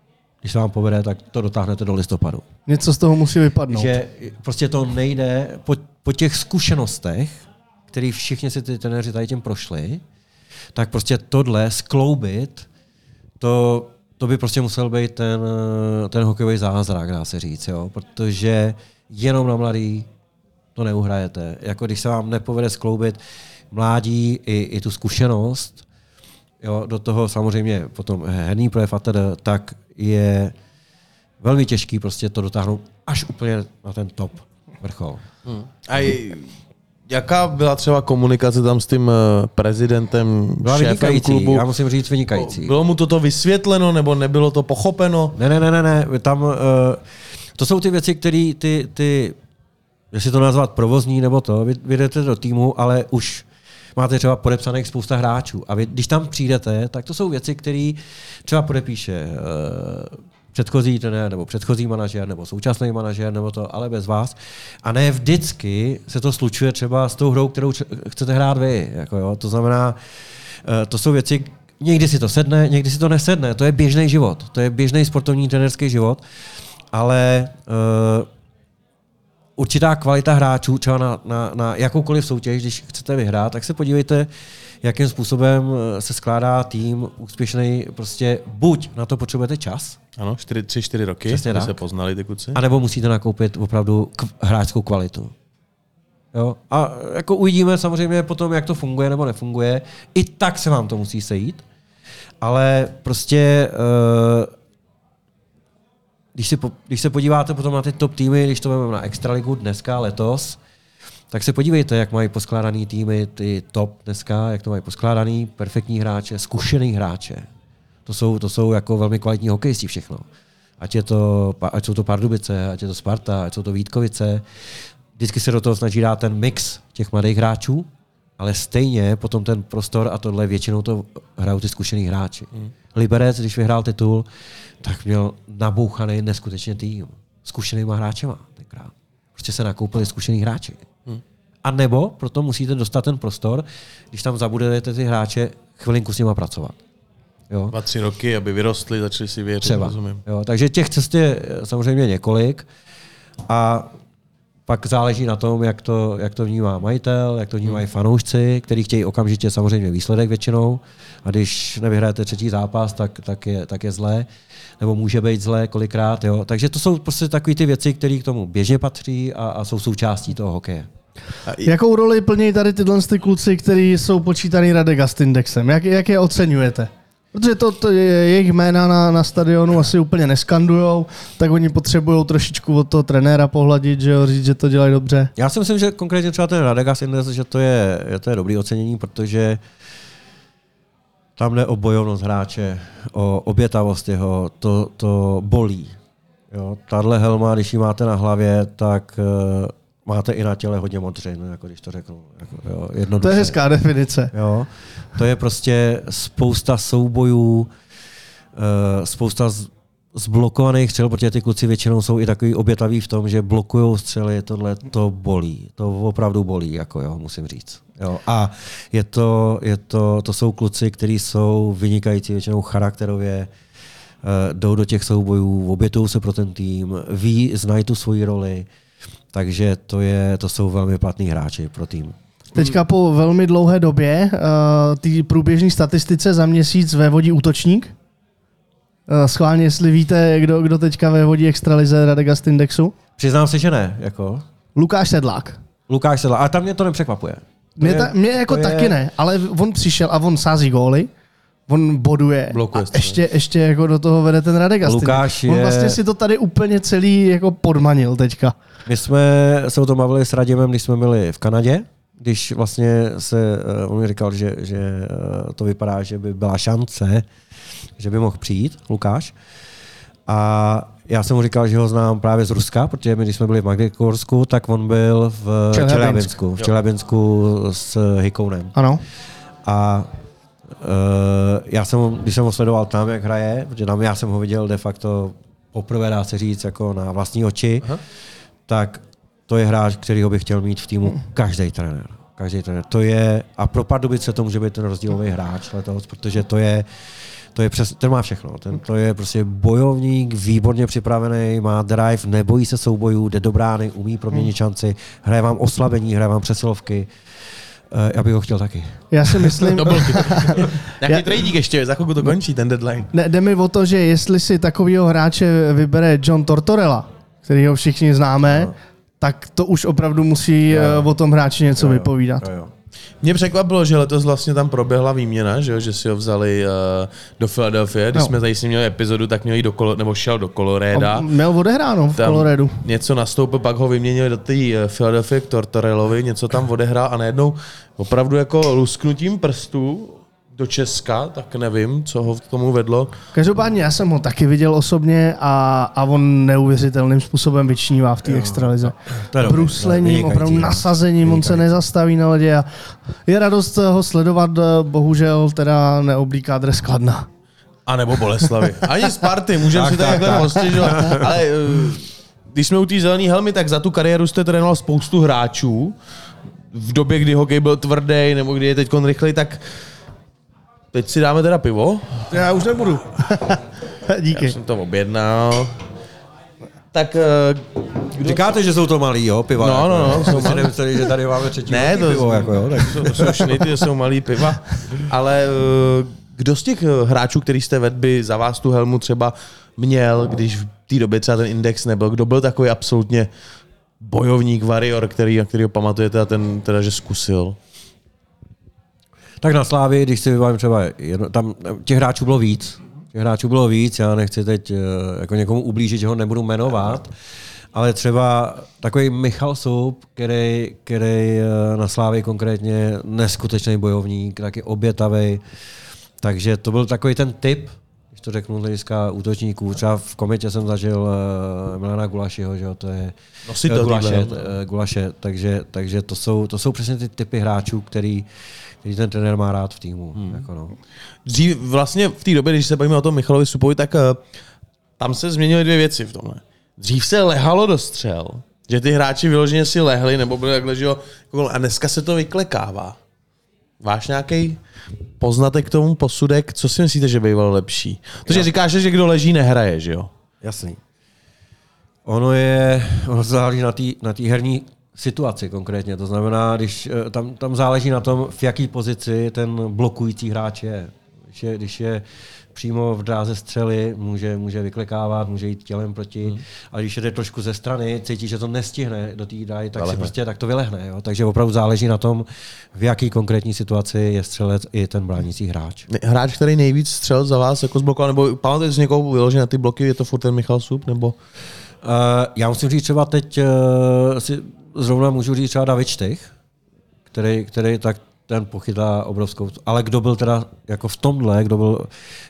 Když se vám povede, tak to dotáhnete do listopadu. Něco z toho musí vypadnout. Že prostě to nejde po, po těch zkušenostech, který všichni si ty trenéři tady tím prošli, tak prostě tohle skloubit, to to by prostě musel být ten, ten hokejový zázrak, dá se říct, jo? protože jenom na mladý to neuhrajete. Jako když se vám nepovede skloubit mládí i, i tu zkušenost, jo, do toho samozřejmě potom herní projev a teda, tak je velmi těžký prostě to dotáhnout až úplně na ten top vrchol. Hmm. A Jaká byla třeba komunikace tam s tím eh, prezidentem, byla šéfem vynikající, klubu? Já musím říct vynikající. Bylo mu toto vysvětleno, nebo nebylo to pochopeno? Ne, ne, ne, ne, ne. Tam, uh, to jsou ty věci, které ty, ty, jestli to nazvat provozní nebo to, vy, vy jdete do týmu, ale už máte třeba podepsaných spousta hráčů. A vy, když tam přijdete, tak to jsou věci, které třeba podepíše uh, předchozí trenér, nebo předchozí manažer, nebo současný manažer, nebo to, ale bez vás. A ne vždycky se to slučuje třeba s tou hrou, kterou chcete hrát vy. Jako jo. To znamená, eh, to jsou věci, někdy si to sedne, někdy si to nesedne. To je běžný život. To je běžný sportovní trenerský život. Ale uh, určitá kvalita hráčů, třeba na, na, na jakoukoliv soutěž, když chcete vyhrát, tak se podívejte, jakým způsobem eh, se skládá tým úspěšný. Prostě buď na to potřebujete čas, ano, 3-4 roky, Přesně tak. se poznali ty kluci. A nebo musíte nakoupit opravdu k- hráčskou kvalitu. Jo? A jako uvidíme samozřejmě potom, jak to funguje nebo nefunguje. I tak se vám to musí sejít. Ale prostě uh, když, si po, když se podíváte potom na ty top týmy, když to vezmeme na Extraligu dneska, letos, tak se podívejte, jak mají poskládaný týmy, ty top dneska, jak to mají poskládaný, perfektní hráče, zkušený hráče. To jsou, to jsou jako velmi kvalitní hokejisti všechno. Ať, je to, ať jsou to Pardubice, ať je to Sparta, ať jsou to Vítkovice. Vždycky se do toho snaží dát ten mix těch mladých hráčů, ale stejně potom ten prostor a tohle většinou to hrajou ty zkušený hráči. Hmm. Liberec, když vyhrál titul, tak měl nabouchaný neskutečně tým. Zkušenýma hráčema tenkrát. Prostě se nakoupili zkušený hráči. Hmm. A nebo proto musíte dostat ten prostor, když tam zabudete ty hráče, chvilinku s nima pracovat. Jo. Dva, tři roky, aby vyrostli, začali si věřit, Třeba. rozumím. Jo, takže těch cest je samozřejmě několik a pak záleží na tom, jak to, jak to vnímá majitel, jak to vnímají hmm. fanoušci, kteří chtějí okamžitě samozřejmě výsledek většinou. A když nevyhrajete třetí zápas, tak, tak, je, tak je zlé, nebo může být zlé kolikrát. Jo. Takže to jsou prostě takové ty věci, které k tomu běžně patří a, a jsou součástí toho hokeje. Jakou roli plní tady tyhle ty kluci, kteří jsou počítaný Radek Gastindexem? Jak, jak je oceňujete? Protože to, to je, jejich jména na, na stadionu asi úplně neskandujou, tak oni potřebují trošičku od toho trenéra pohladit, že jo, říct, že to dělají dobře. Já si myslím, že konkrétně třeba ten Radegas Indes, že to je, že to je dobrý ocenění, protože tam jde o bojovnost hráče, o obětavost jeho, to, to bolí. Jo, tahle helma, když ji máte na hlavě, tak uh, máte i na těle hodně modřin, jako když to řeknu. Jako, jo, To jednoduše. je hezká definice. Jo, to je prostě spousta soubojů, uh, spousta zblokovaných střel, protože ty kluci většinou jsou i takový obětaví v tom, že blokují střely, tohle to bolí. To opravdu bolí, jako jo, musím říct. Jo. A je to, je to, to jsou kluci, kteří jsou vynikající většinou charakterově, uh, jdou do těch soubojů, obětují se pro ten tým, ví, znají tu svoji roli, takže to, je, to jsou velmi platní hráči pro tým. Teďka po velmi dlouhé době uh, ty průběžné statistice za měsíc vévodí útočník. Uh, schválně, jestli víte, kdo, kdo teďka vévodí extralize Radegast Indexu. Přiznám se, že ne. Jako. Lukáš Sedlák. Lukáš Sedla. A tam mě to nepřekvapuje. To Mě, je- ta, mě jako taky ne, ale on přišel a on sází góly, on boduje Blokuje a ještě, ještě jako do toho vede ten Radegast. Lukáš On je- vlastně si to tady úplně celý jako podmanil teďka. My jsme se o tom bavili s Radimem, když jsme byli v Kanadě, když vlastně se, eh, on mi říkal, že, že eh, to vypadá, že by byla šance, že by mohl přijít, Lukáš. A já jsem mu říkal, že ho znám právě z Ruska, protože my, když jsme byli v Magdekorsku, tak on byl v. Čeljabinsku, v Čeljabinsku s Hikounem. Ano. A já jsem, když jsem ho sledoval tam, jak hraje, protože tam já jsem ho viděl de facto poprvé, dá se říct, jako na vlastní oči, Aha. tak to je hráč, který bych chtěl mít v týmu každý trenér. Každý trenér. To je, a pro Pardubice to může být ten rozdílový hráč letos, protože to je, to je přes, ten má všechno. Ten, to je prostě bojovník, výborně připravený, má drive, nebojí se soubojů, jde do brány, umí proměnit šanci, hraje vám oslabení, hraje vám přesilovky. Eh, Já bych ho chtěl taky. Já si myslím, *laughs* Nějaký *laughs* trading ještě, za chvilku to končí, ten deadline. ne, jde mi o to, že jestli si takového hráče vybere John Tortorella, který ho všichni známe, No. tak to už opravdu musí uh, o tom hráči něco vypovídat. Jo, jo. Mě překvapilo, že letos vlastně tam proběhla výměna, že, jo, že si ho vzali uh, do Philadelphia. Když No. jsme tady s ním měli epizodu, tak měl jít do Kolo, nebo šel do Coloreda. A Měl odehráno v Tam Coloredu. něco nastoupil, pak ho vyměnili do té eh, Philadelphia k Tortorellovi, něco tam odehrál a najednou opravdu jako lusknutím prstů do Česka, tak nevím, co ho k tomu vedlo. Každopádně já jsem ho taky viděl osobně a, a on neuvěřitelným způsobem vyčnívá v té extralize. To je dobrý, Bruslením, opravdu no. nasazením, on se nezastaví na ledě a je radost ho sledovat, eh, bohužel teda neoblíká dres Kladna. A nebo Boleslavy. Ani Sparty, můžeme si to tak, takhle tak. postěžovat. Ale eh, když jsme u té zelené helmy, tak za tu kariéru jste trénoval spoustu hráčů. V době, kdy hokej byl tvrdý, nebo kdy je teď rychlej, tak teď si dáme teda pivo. Já už nebudu. *laughs* Díky. Já jsem to objednal. Tak eh, kdo... Říkáte, že jsou to malý, jo, piva. No, jako, no, no, jo. jsou malý. nemysleli, že tady máme třetí Ne, to- pivo, jako, jo, tak. to, jsou šnity, jsou malý piva. Ale eh, kdo z těch eh, hráčů, který jste vedli, by za vás tu helmu třeba měl, když v té době třeba ten index nebyl? Kdo byl takový absolutně bojovník, varior, který, který ho pamatujete a ten teda, že zkusil? Tak na Slávě, když si vybavím třeba, jedno, tam těch hráčů bylo víc. Těch hráčů bylo víc, já nechci teď eh, jako někomu ublížit, že ho nebudu jmenovat, ale třeba takový Michal Soup, který, který eh, na Slávě konkrétně neskutečný bojovník, taky obětavý. Takže to byl takový ten typ, když to řeknu z hlediska útočníků. Třeba v kometě jsem zažil uh, Milana Gulašiho, že jo, to je Nositel eh, Gulaše, eh, Gulaše, takže, takže to, jsou, to jsou přesně ty typy hráčů, který, který ten trenér má rád v týmu. Hmm. Jako no. Dřív vlastně v té době, když se bavíme o tom Michalovi Supovi, tak eh, tam se změnily dvě věci v tomhle. Dřív se lehalo do střel, že ty hráči vyloženě si lehli, nebo byli takhle, že jo, jako- a dneska se to vyklekává. Váš nějaký poznatek k tomu posudek, co si myslíte, že bývalo lepší? Protože říkáš, že kdo leží, nehraje, že jo? Jasný. Ono je, *laughs* ono záleží na té na tý herní situaci konkrétně. To znamená, když eh, tam, tam záleží na tom, v jaký pozici ten blokující hráč je. Když je, když je přímo v dráze střely, může, může vyklikávat, může jít tělem proti, hmm. ale když jde trošku ze strany, cítí, že to nestihne do té dráhy, tak si prostě tak to vylehne. Jo? Takže opravdu záleží na tom, v jaký konkrétní situaci je střelec i ten bránící hráč. Hráč, který nejvíc střel za vás jako zblokoval, nebo pamatujete si někoho vyložený na ty bloky, je to furt ten Michal Sup, nebo? Uh, já musím říct třeba teď, uh, si zrovna můžu říct třeba David Štych, který, který tak ten pochytá obrovskou. Ale kdo byl teda jako v tomhle, kdo byl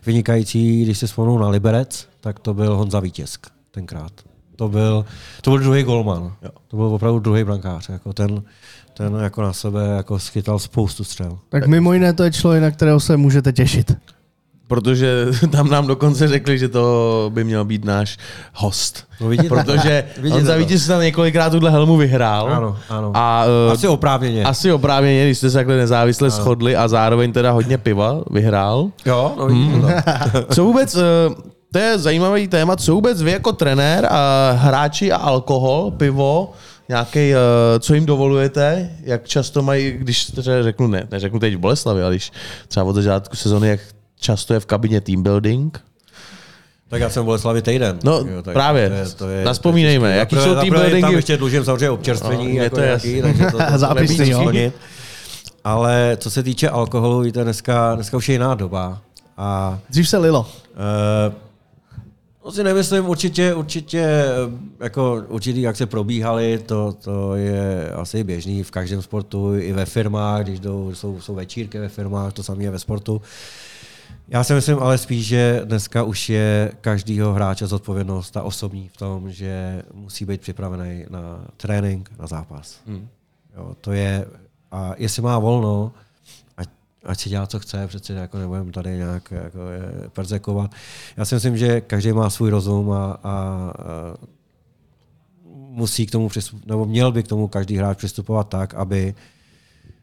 vynikající, když si vzpomenu na Liberec, tak to byl Honza Vítězk tenkrát. To byl, to byl druhý golman. Jo. To byl opravdu druhý brankář. Jako ten, ten jako na sebe jako schytal spoustu střel. Tak mimo jiné to je člověk, na kterého se můžete těšit protože *laughs* tam nám dokonce řekli, že to by měl být náš host. No vidíte, protože *laughs* vidíte on za vítěz tam několikrát tuhle helmu vyhrál. Ano, ano. A, uh, asi oprávněně. Asi oprávněně, když jste se takhle nezávisle ano. shodli a zároveň teda hodně piva vyhrál. Jo, no vidíte hmm. to. *laughs* Co vůbec, uh, to je zajímavý téma, co vůbec vy jako trenér a hráči a alkohol, pivo, nějaký, uh, co jim dovolujete, jak často mají, když řeknu, ne, neřeknu teď v Boleslavi, ale když třeba od začátku sezóny, jak často je v kabině team building. Tak já jsem v Boleslavi týden. No jo, tak právě, to je, to je, Naspomínejme, to jaký jsou team buildingy. Tam ještě dlužím samozřejmě občerstvení, no, jako to jaký, takže to, to *laughs* Zápisy, jo. Ale co se týče alkoholu, víte, dneska, dneska už je jiná doba. A, Dřív se lilo. Uh, No si nemyslím, určitě, určitě, jako určitý se probíhaly, to, to je asi běžný v každém sportu, i ve firmách, když jdou, jsou, jsou večírky ve firmách, to samé je ve sportu. Uh, já si myslím ale spíš, že dneska už je každýho hráče zodpovědnost ta osobní v tom, že musí být připravený na trénink, na zápas. Hmm. Jo, to je, a jestli má volno, ať, ať si dělá, co chce, přece jako nebudeme tady nějak jako je, perzekovat. Já si myslím, že každý má svůj rozum a, a, a musí k tomu přistupovat, nebo měl by k tomu každý hráč přistupovat tak, aby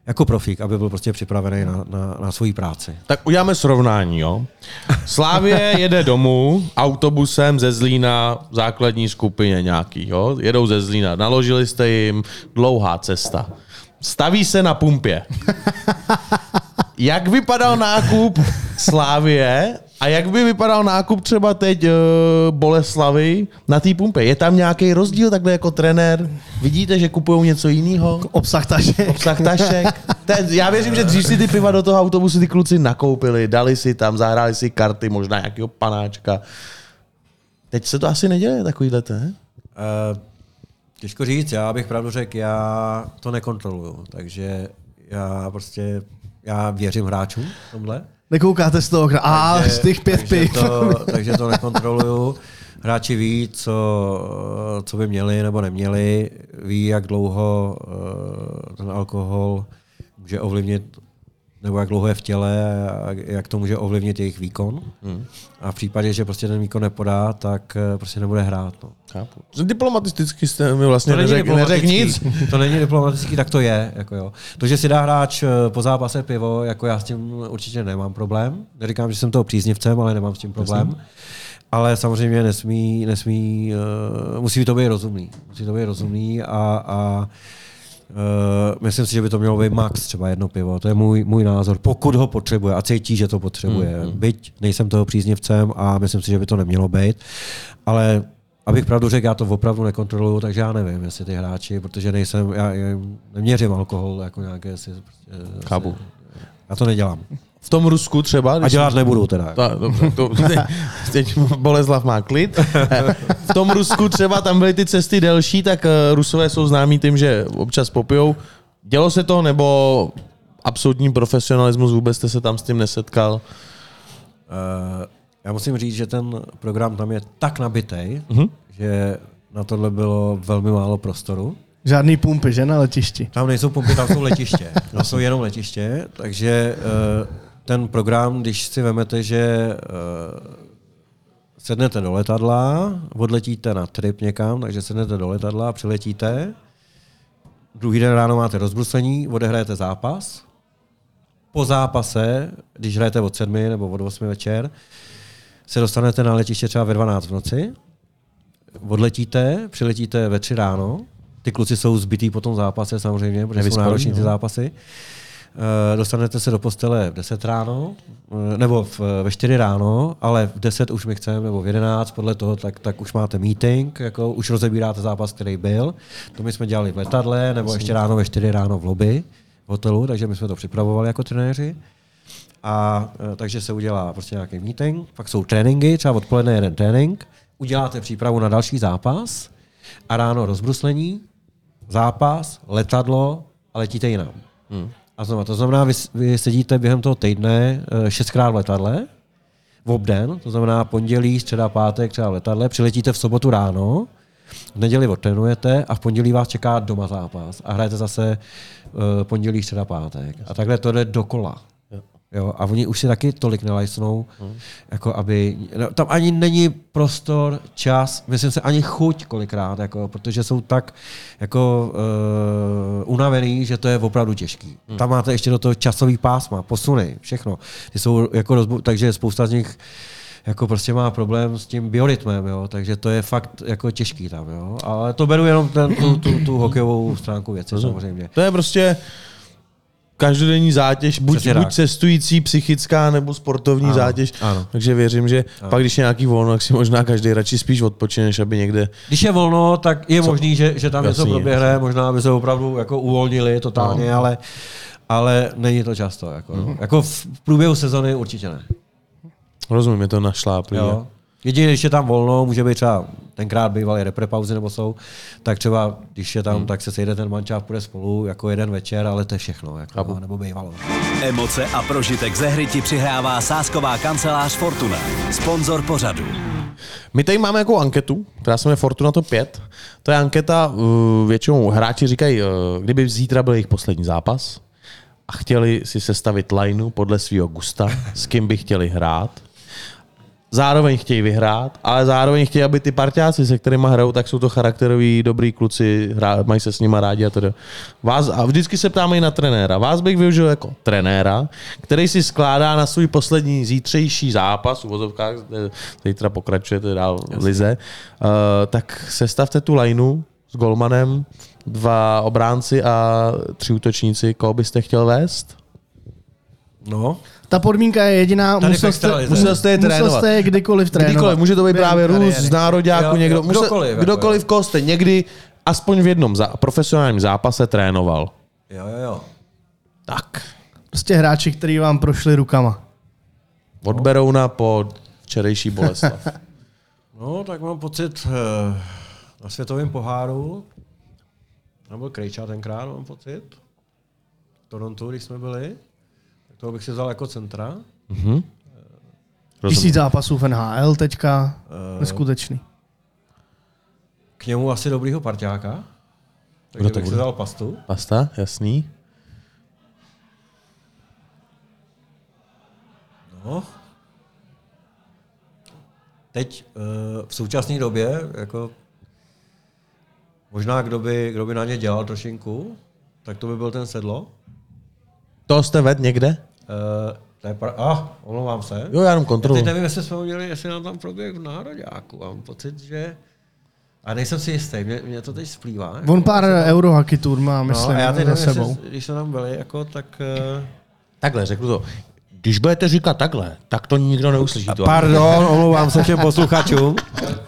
jako profík, aby byl prostě připravený na, na, na svoji práci. Tak uděláme srovnání, jo. Slávě jede domů autobusem ze Zlína v základní skupině nějaký, jo. Jedou ze Zlína, naložili jste jim dlouhá cesta. Staví se na pumpě. Jak vypadal nákup Slávie a jak by vypadal nákup třeba teď uh, Boleslavy na té pumpe? Je tam nějaký rozdíl takhle jako trenér? Vidíte, že kupují něco jiného? Obsah tašek. Obsah tašek. Ten, já věřím, že dřív si ty piva do toho autobusu ty kluci nakoupili, dali si tam, zahráli si karty, možná nějakého panáčka. Teď se to asi neděje takovýhle, ne? Uh, těžko říct, já bych pravdu řekl, já to nekontroluju, takže já prostě, já věřím hráčům tomhle. Nekoukáte z toho. A z těch pět takže to, takže to nekontroluju. Hráči ví, co, co by měli nebo neměli, ví, jak dlouho uh, ten alkohol může ovlivnit nebo jak dlouho je v těle a jak to může ovlivnit jejich výkon. Hmm. A v případě, že prostě ten výkon nepodá, tak eh, prostě nebude hrát. No. Chápu. Diplomaticky jste mi vlastně neřek, neřek nic. To není diplomatický, tak to je. Jako jo. To, že si dá hráč eh, po zápase pivo, jako já s tím určitě nemám problém. Neříkám, že jsem toho příznivcem, ale nemám s tím problém. Jasně. Ale samozřejmě nesmí, nesmí uh, musí to být rozumný. Musí to být rozumný a, a Uh, myslím si, že by to mělo být max třeba jedno pivo. To je můj, můj názor. Pokud ho potřebuje a cítí, že to potřebuje. Mm, mm. Byť nejsem toho příznivcem a myslím si, že by to nemělo být. Ale abych pravdu řekl, já to opravdu nekontroluju, takže já nevím, jestli ty hráči, protože nejsem, já, já neměřím alkohol jako nějaké si, Chápu. Já to nedělám. V tom Rusku třeba... A dělat nebudu teda. Ta, dobře, to, teď, *laughs* teď Boleslav má klid. V tom Rusku třeba tam byly ty cesty delší, tak eh, Rusové jsou známí tím, že občas popijou. Dělo se to, nebo absolutní profesionalismus, vůbec jste se tam s tím nesetkal? Uh, já musím říct, že ten program tam je tak nabitý, uh-huh. že na tohle bylo velmi málo prostoru. Žádný pumpy, že na letišti? Tam nejsou pumpy, tam jsou letiště. Tam jsou jenom letiště, takže uh, ten program, když si vemete, že uh, sednete do letadla, odletíte na trip někam, takže sednete do letadla, přiletíte, druhý den ráno máte rozbruslení, odehrajete zápas, po zápase, když hrajete od 7 nebo od 8 večer, se dostanete na letiště třeba ve 12 v noci, odletíte, přiletíte ve 3 ráno, ty kluci jsou zbytý po tom zápase samozřejmě, protože jsou nároční ty no. zápasy. Eh, dostanete se do postele v 10 ráno, eh, nebo v, ve 4 ráno, ale v 10 už my chceme, nebo v 11, podle toho, tak, tak už máte meeting, jako už rozebíráte zápas, který byl. To my jsme dělali v letadle, nebo ještě ráno ve 4 ráno v lobby v hotelu, takže my jsme to připravovali jako trenéři. A eh, takže se udělá prostě nějaký meeting, pak jsou tréninky, třeba odpoledne jeden trénink, uděláte přípravu na další zápas a ráno rozbruslení, zápas, letadlo a letíte jinam. Hmm. A znamená, to znamená, vy, vy sedíte během toho týdne eh, šestkrát v letadle, v obden, to znamená pondělí, středa, pátek, třeba v letadle, přiletíte v sobotu ráno, v neděli odtrénujete a v pondělí vás čeká doma zápas a hrajete zase uh, pondělí, středa, pátek. A takhle to jde dokola. Jo, a oni už si taky tolik nelajsnou, hmm. jako aby, no, tam ani není prostor, čas, myslím se ani chuť kolikrát, jako, protože jsou tak jako uh, unavený, že to je opravdu těžký. Hmm. Tam máte ještě do toho časový pásma, posuny, všechno. Ty jsou jako rozbu- takže spousta z nich jako prostě má problém s tím biorytmem, jo? takže to je fakt jako těžký tam. Jo? Ale to beru jenom ten, tu, tu, tu hokejovou stránku věci samozřejmě. To je prostě každodenní zátěž, buď, buď cestující, psychická nebo sportovní ano, zátěž. Ano. Takže věřím, že ano. pak, když je nějaký volno, tak si možná každý radši spíš odpočine, než aby někde. Když je volno, tak je Co? možný, že, že tam Jasný, něco proběhne, možná by se opravdu jako uvolnili totálně, no. ale, ale není to často. Jako, mm-hmm. jako v průběhu sezony určitě ne. Rozumím, je to našláplý. Jedině, když je tam volno, může být třeba tenkrát bývaly reprepauzy nebo jsou, tak třeba, když je tam, hmm. tak se sejde ten mančáv, půjde spolu jako jeden večer, ale to je všechno, jako, nebo bývalo. Emoce a prožitek ze hry ti přihrává sásková kancelář Fortuna, sponzor pořadu. My tady máme jako anketu, která se jmenuje Fortuna to 5. To je anketa, uh, většinou hráči říkají, uh, kdyby zítra byl jejich poslední zápas a chtěli si sestavit lineu podle svého gusta, s kým by chtěli hrát, zároveň chtějí vyhrát, ale zároveň chtějí, aby ty parťáci, se kterými hrajou, tak jsou to charakteroví, dobrý kluci, hrá, mají se s nimi rádi a tedy. Vás, a vždycky se ptáme i na trenéra. Vás bych využil jako trenéra, který si skládá na svůj poslední zítřejší zápas, v vozovkách, zítra pokračujete dál v lize, uh, tak sestavte tu lineu s golmanem, dva obránci a tři útočníci, koho byste chtěl vést? No, ta podmínka je jediná, musel jste, musel jste je trénovat. Musel jste je kdykoliv trénovat. Kdykoliv, může to být právě Rus z nároďáku, někdo, jo, musel, kdokoliv, jako kdokoliv, koho jste někdy aspoň v jednom za, profesionálním zápase trénoval. Jo, jo, jo. Tak. Prostě hráči, kteří vám prošli rukama. Od Berouna po včerejší Boleslav. *laughs* no, tak mám pocit uh, na světovém poháru, nebo Krejča tenkrát, mám pocit. Toronto, když jsme byli. Toho bych si vzal jako centra. Mm-hmm. Tisíc zápasů v NHL teďka. Uh, Neskutečný. K němu asi dobrýho parťáka. Takže bych si vzal pastu. Pasta, jasný. No. Teď uh, v současné době, jako možná kdo by, kdo by na ně dělal trošinku, tak to by byl ten sedlo. To jste ved někde? Uh, to je pra... Ah, omlouvám se. Jo, já jenom kontrolu. Já teď nevím, jestli jsme udělali, jestli nám tam proběh v Nároďáku. Mám pocit, že... A nejsem si jistý, mě, mě to teď splývá. Jako On pár eurohaky tour má, myslím, no, a já teď nevím, sebou. Jestli, když jsme tam byli, jako, tak... Uh... Takhle, řeknu to. Když budete říkat takhle, tak to nikdo neuslyší. To. Pardon, omlouvám se všem posluchačům.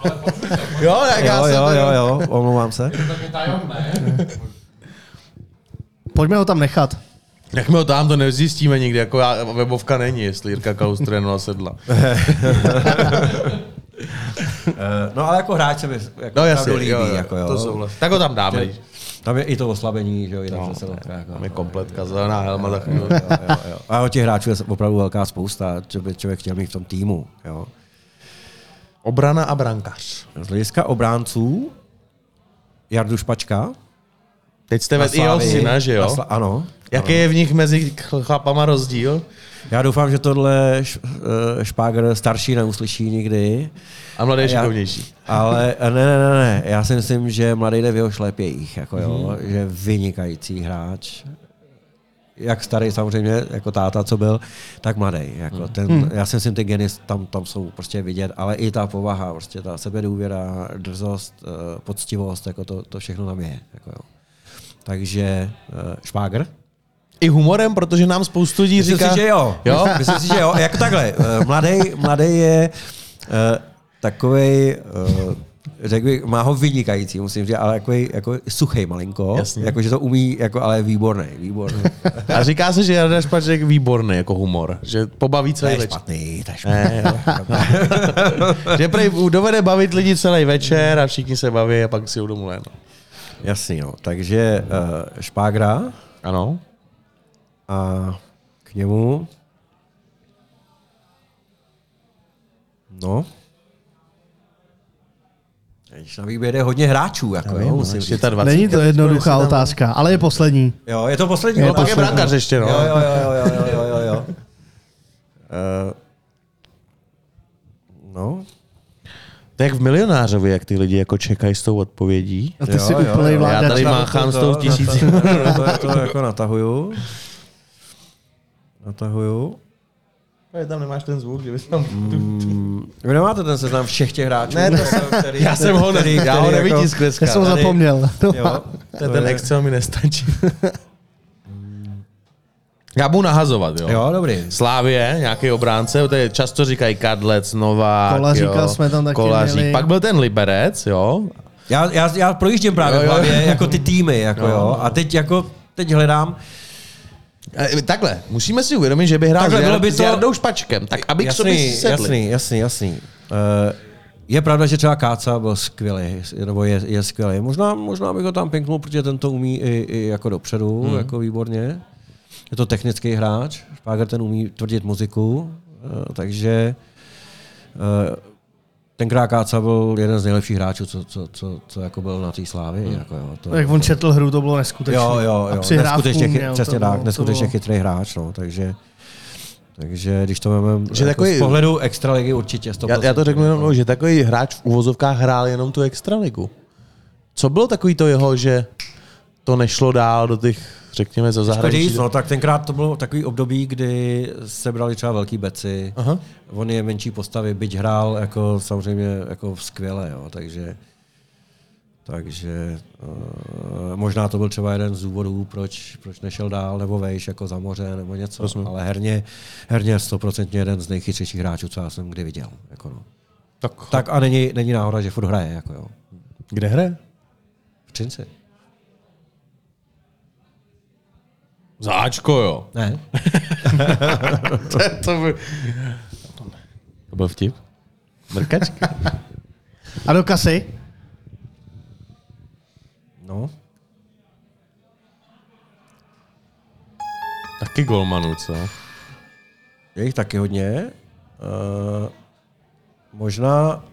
*laughs* jo, tak já jo, jo, jo, jo, omlouvám se. Pojďme ho tam nechat. Jak my ho tam to nezjistíme nikdy, jako já, webovka není, jestli Jirka Kaus trénoval sedla. no ale jako hráč se mi jako no, jasně, líbí. Jo, jako, jo. To jsou Tak ho tam dáme. Tam je i to oslabení, že jo, i tam no, se jako, Tam je kompletka, zelená helma. Tak jo, jo, jo, jo. A o těch hráčů je opravdu velká spousta, co by člověk chtěl mít v tom týmu. Jo. Obrana a brankář. Z hlediska obránců Jardu Špačka. Teď jste vedl i jeho syna, že jo? Sla- ano. Jaký je v nich mezi chlapama rozdíl? Já doufám, že tohle eh, špágr starší neuslyší nikdy. A mladý je šikovnější. Ale ne, ne, ne, ne. Já si myslím, že mladý jde v jeho šlépějích. Jako jo, hmm. že vynikající hráč. Jak starý samozřejmě, jako táta, co byl, tak mladý. Jako hmm. ten, hmm. Já si myslím, ty geny tam, tam jsou prostě vidět, ale i ta povaha, prostě ta sebedůvěra, drzost, eh, poctivost, jako to, to všechno tam je. Jako jo. Takže špágr. I humorem, protože nám spoustu lidí Myslím říká... si, že jo. Jo? Myslím si, že jo. Jako takhle. Mladý, mladý je uh, takovej, uh, řekl bych, má ho vynikající, musím říct, ale jako, jako suchý malinko. Jasně. Jako, že to umí, jako, ale je výborný. výborný. A říká se, že Jarda Špaček je výborný jako humor. Že pobaví celý je večer. špatný, to je špatný. Ne, *laughs* že prej dovede bavit lidi celý večer a všichni se baví a pak si jdou domů no. Takže uh, špágra Ano. A k němu no Když na výběr je hodně hráčů, jako, jo, musím říct. 25. Není to jednoduchá otázka, ale je poslední. Jo, je to poslední. Je no, Pak je poslední. brankář ještě, no. Jo, jo, jo, jo, jo, jo, jo, jo. Uh, no, To jak v milionářovi, jak ty lidi jako čekají s tou odpovědí. A ty Jo, jsi jo, úplný jo. Já tady máchám s tou tisící. to, to jako natahuju. Natahuju. Tam nemáš ten zvuk, že bys tam... Vy nemáte ten seznam všech těch hráčů? Ne, to- který, Já jsem ho, ne, který- já ho jako- nevytiskl dneska. Já jsem ho Tady- zapomněl. Jo, Ten, ten Excel mi nestačí. *laughs* Já budu nahazovat, jo. Jo, dobrý. Slávě, nějaký obránce, to je, často říkají Kadlec, Novák, Kolaříka jo, jsme tam taky Kolařík. měli. Pak byl ten Liberec, jo. Já, já, já projíždím právě Jo, v jo. hlavě jako ty týmy, jako No. jo. A teď jako, teď hledám, Takhle, musíme si uvědomit, že by hrál Takhle, s, bylo Jar- by s to- Jardou Špačkem, tak aby k sobě jasný, sedli. jasný, jasný, jasný. Uh, je pravda, že třeba Káca byl skvělý, nebo je, je skvělý. Možná, možná bych ho tam pinknul, protože ten to umí i, i jako dopředu, hmm. jako výborně. Je to technický hráč, Špáger ten umí tvrdit muziku, uh, takže uh, tenkrát Káca byl jeden z nejlepších hráčů, co, co, co, co jako byl na té slávě. Hmm. Jako, jo, to, Jak on četl hru, to bylo neskutečné. Jo, jo, A jo. přihrávku Neskutečně, chy, měl, přesně tak, bylo- neskutečně bylo- chytrý hráč, no, takže takže když to máme Že jako takový- z pohledu extraligy určitě 100%. Já, já to řeknu jenom, no, že takový hráč v uvozovkách hrál jenom tu extraligu. Co bylo takový to jeho, že to nešlo dál do těch, řekněme, za zahraničí? říct, no, tak tenkrát to bylo takový období, kdy se brali třeba velký beci, Aha. on je menší postavy, byť hrál jako samozřejmě jako skvěle, jo, takže takže uh, možná to byl třeba jeden z důvodů, proč, proč nešel dál, nebo vejš jako za moře, nebo něco, Rozumím. ale herně, herně 100% jeden z nejchytřejších hráčů, co já jsem kdy viděl. Jako no. Tak, Tak a není, není náhoda, že furt hraje, jako jo. kde hraje? V Třinci. Záčko, jo. Ne? *laughs* to, to, by... to byl vtip. Mrkačka. A do kasy? No. Taky golmanů, co? Je jich taky hodně. Uh, možná,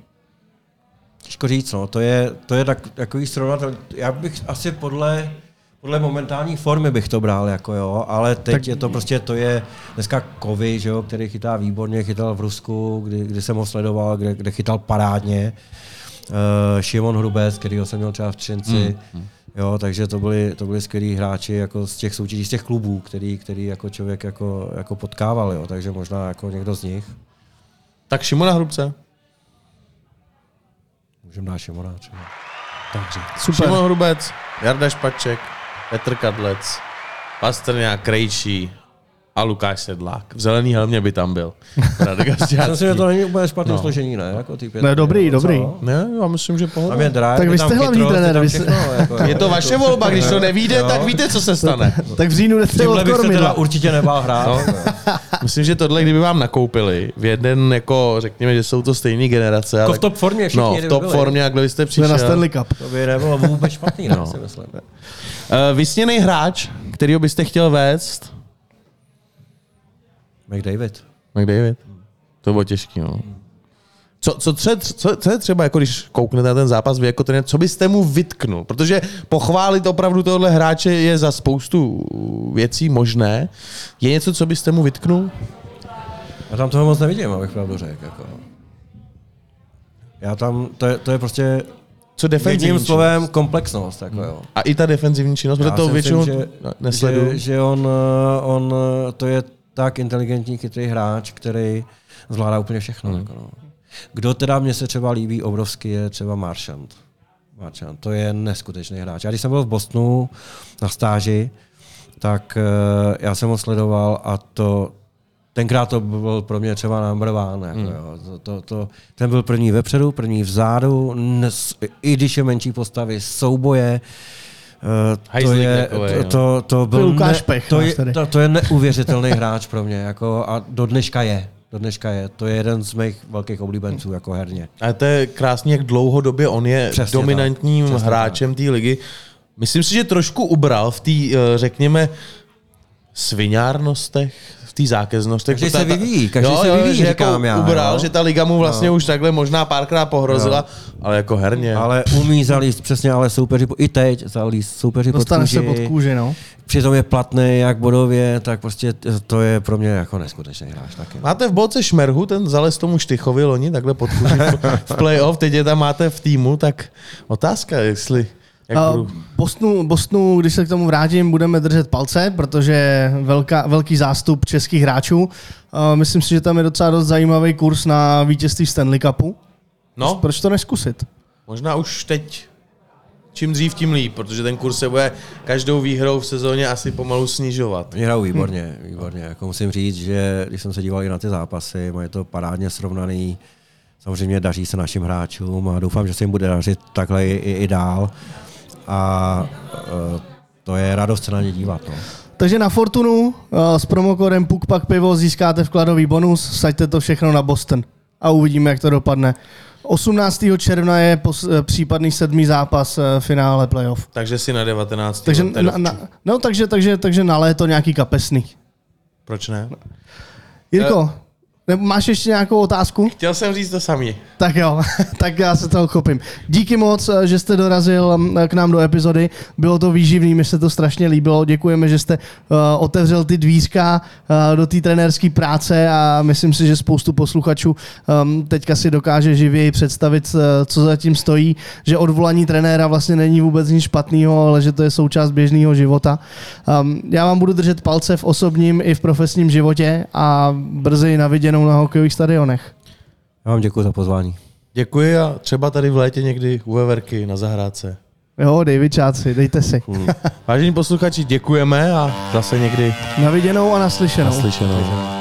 těžko říct, no, to je, to je tak, takový srovnatel. Já bych asi podle, podle momentální formy bych to bral, jako jo, ale teď tak... je to prostě, to je dneska Kovy, že jo, který chytá výborně, chytal v Rusku, kdy, kdy jsem ho sledoval, kde, kde chytal parádně. Uh, Šimon Hrubec, kterýho jsem měl třeba v Třinci, mm. Jo, takže to byli, to byli skvělí hráči jako z těch soutěží, z těch klubů, který, který jako člověk jako, jako potkával, jo, takže možná jako někdo z nich. Tak Šimona Hrubce. Můžeme dát Šimona třeba. Takže. Super. Šimon Hrubec, Jarda Špaček, Petr Kadlec, Pastrňák, Krejčí a Lukáš Sedlák. V zelený helmě by tam byl. Myslím, Gastiácký. že to není úplně špatné No. no. složení, ne? Jako ty pět, Ne, dobrý, jo, dobrý. co? Ne, já myslím, že pohoda. Tam je drive, Tak je vy tam jste hlavní trenér, je jste- všechno, jako, *laughs* Je to vaše volba, když to nevíde, tak víte, co se stane. *laughs* Tak v říjnu Tímhle od kormidla. určitě nebál hrát. No. Myslím, že tohle, kdyby vám nakoupili v jeden, jako řekněme, že jsou to stejné generace. Jako ale- v top formě všichni, No, v top byli. formě, jak kdybyste Jsme přišel. na Stanley Cup. To by nebylo vůbec špatný, ne, No. si myslím. Uh, vysněný hráč, kterýho byste chtěl vést? McDavid. McDavid. To bylo těžký, no. Co, co, tře, co, co je třeba, jako když kouknete na ten zápas, vy jako trenér, co byste mu vytknul? Protože pochválit opravdu tohle hráče je za spoustu věcí možné. Je něco, co byste mu vytknul? Já tam toho moc nevidím, abych pravdu řekl. Jako. Já tam, to je, to je prostě Co defenzivní jedním činnost? slovem komplexnost. Jako, jo. A i ta defenzivní činnost, protože to většinou že, nesleduju. Že, že on, eh, on, eh, to je tak inteligentní, chytrý hráč, který zvládá úplně všechno. Jako no. Kdo teda mě se třeba líbí obrovsky, je třeba Marchand. Marchand, to je neskutečný hráč. Já když jsem byl v Bostonu na stáži, tak eh, já jsem ho sledoval a to tenkrát to byl pro mě třeba number one. Jako, Hmm. jo. To, to, to, ten byl první vepředu, první vzadu, nes, i když je menší postavy, souboje. Eh, To je, takovej, to, no. to, to byl Lukáš Pech to, je, to, to je neuvěřitelný *laughs* hráč pro mě jako, a do dneška je. Do dneška je. To je jeden z mých velkých oblíbenců jako herně. A to je krásně, jak dlouhodobě on je Přesně dominantním tak. Přesně hráčem té ligy. Myslím si, že trošku ubral v té, eh, řekněme, sviňárnostech, v té zákeznostech. Každý To se vyvíjí, každý jo, se jo, vyvíjí, že říkám jako já, Ubral, jo. že ta liga mu vlastně no. už takhle možná párkrát pohrozila, ale jako herně. Ale umí zalíst přesně, ale soupeři, po- i teď zalíst soupeři pod Dostane kůži. se pod kůži, no. Přitom je platný jak bodově, tak prostě to je pro mě jako neskutečný hráč taky. Máte v bolce Šmerhu, ten zales tomu Štychovi loni, takhle pod kůži v playoff, teď je tam máte v týmu, tak otázka, jestli... Jak A budu... Bostonu, Bostonu, když se k tomu vrátím, budeme držet palce, protože velká, velký zástup českých hráčů. A myslím si, že tam je docela dost zajímavý kurz na vítězství Stanley Cupu. No, Proč to neskusit? Možná už teď, čím dřív, tím líp, protože ten kurz se bude každou výhrou v sezóně asi pomalu snižovat. Oni hrajou výborně, výborně. Jako musím říct, že když jsem se díval i na ty zápasy, mají to parádně srovnaný. Samozřejmě daří se našim hráčům a doufám, že se jim bude dařit takhle i, i, i dál. A uh, to je radost se na ně dívat. No. Takže na Fortunu eh, s promokódem PUKPAK pivo získáte vkladový bonus, saďte to všechno na Boston a uvidíme, jak to dopadne. 18. června je pos, eh, případný sedmý zápas eh, finále playoff. Takže si na 19. Takže, na, na, no, takže, takže, takže na léto nějaký kapesný. Proč ne? Jirko, ne, máš ještě nějakou otázku? Chtěl jsem říct to samý. Tak jo, *laughs* tak já se toho chopím. Díky moc, eh, že jste dorazil mm, k nám do epizody. Bylo to výživný, mi se to strašně líbilo. Děkujeme, že jste uh, otevřel ty dvířka uh, do té trenérské práce a myslím si, že spoustu posluchačů um, teďka si dokáže živěji představit, uh, co zatím stojí, že odvolaní trenéra vlastně není vůbec nic špatného, ale že to je součást běžného života. Um, já vám budu držet palce v osobním i v profesním životě a brzy na viděnou na hokejových stadionech. Já vám děkuji za pozvání. Děkuji a třeba tady v létě někdy u Veverky na zahrádce. Jo, David Čáci, dejte si. *laughs* Vážení posluchači, děkujeme a zase někdy Na viděnou a naslyšenou. naslyšenou.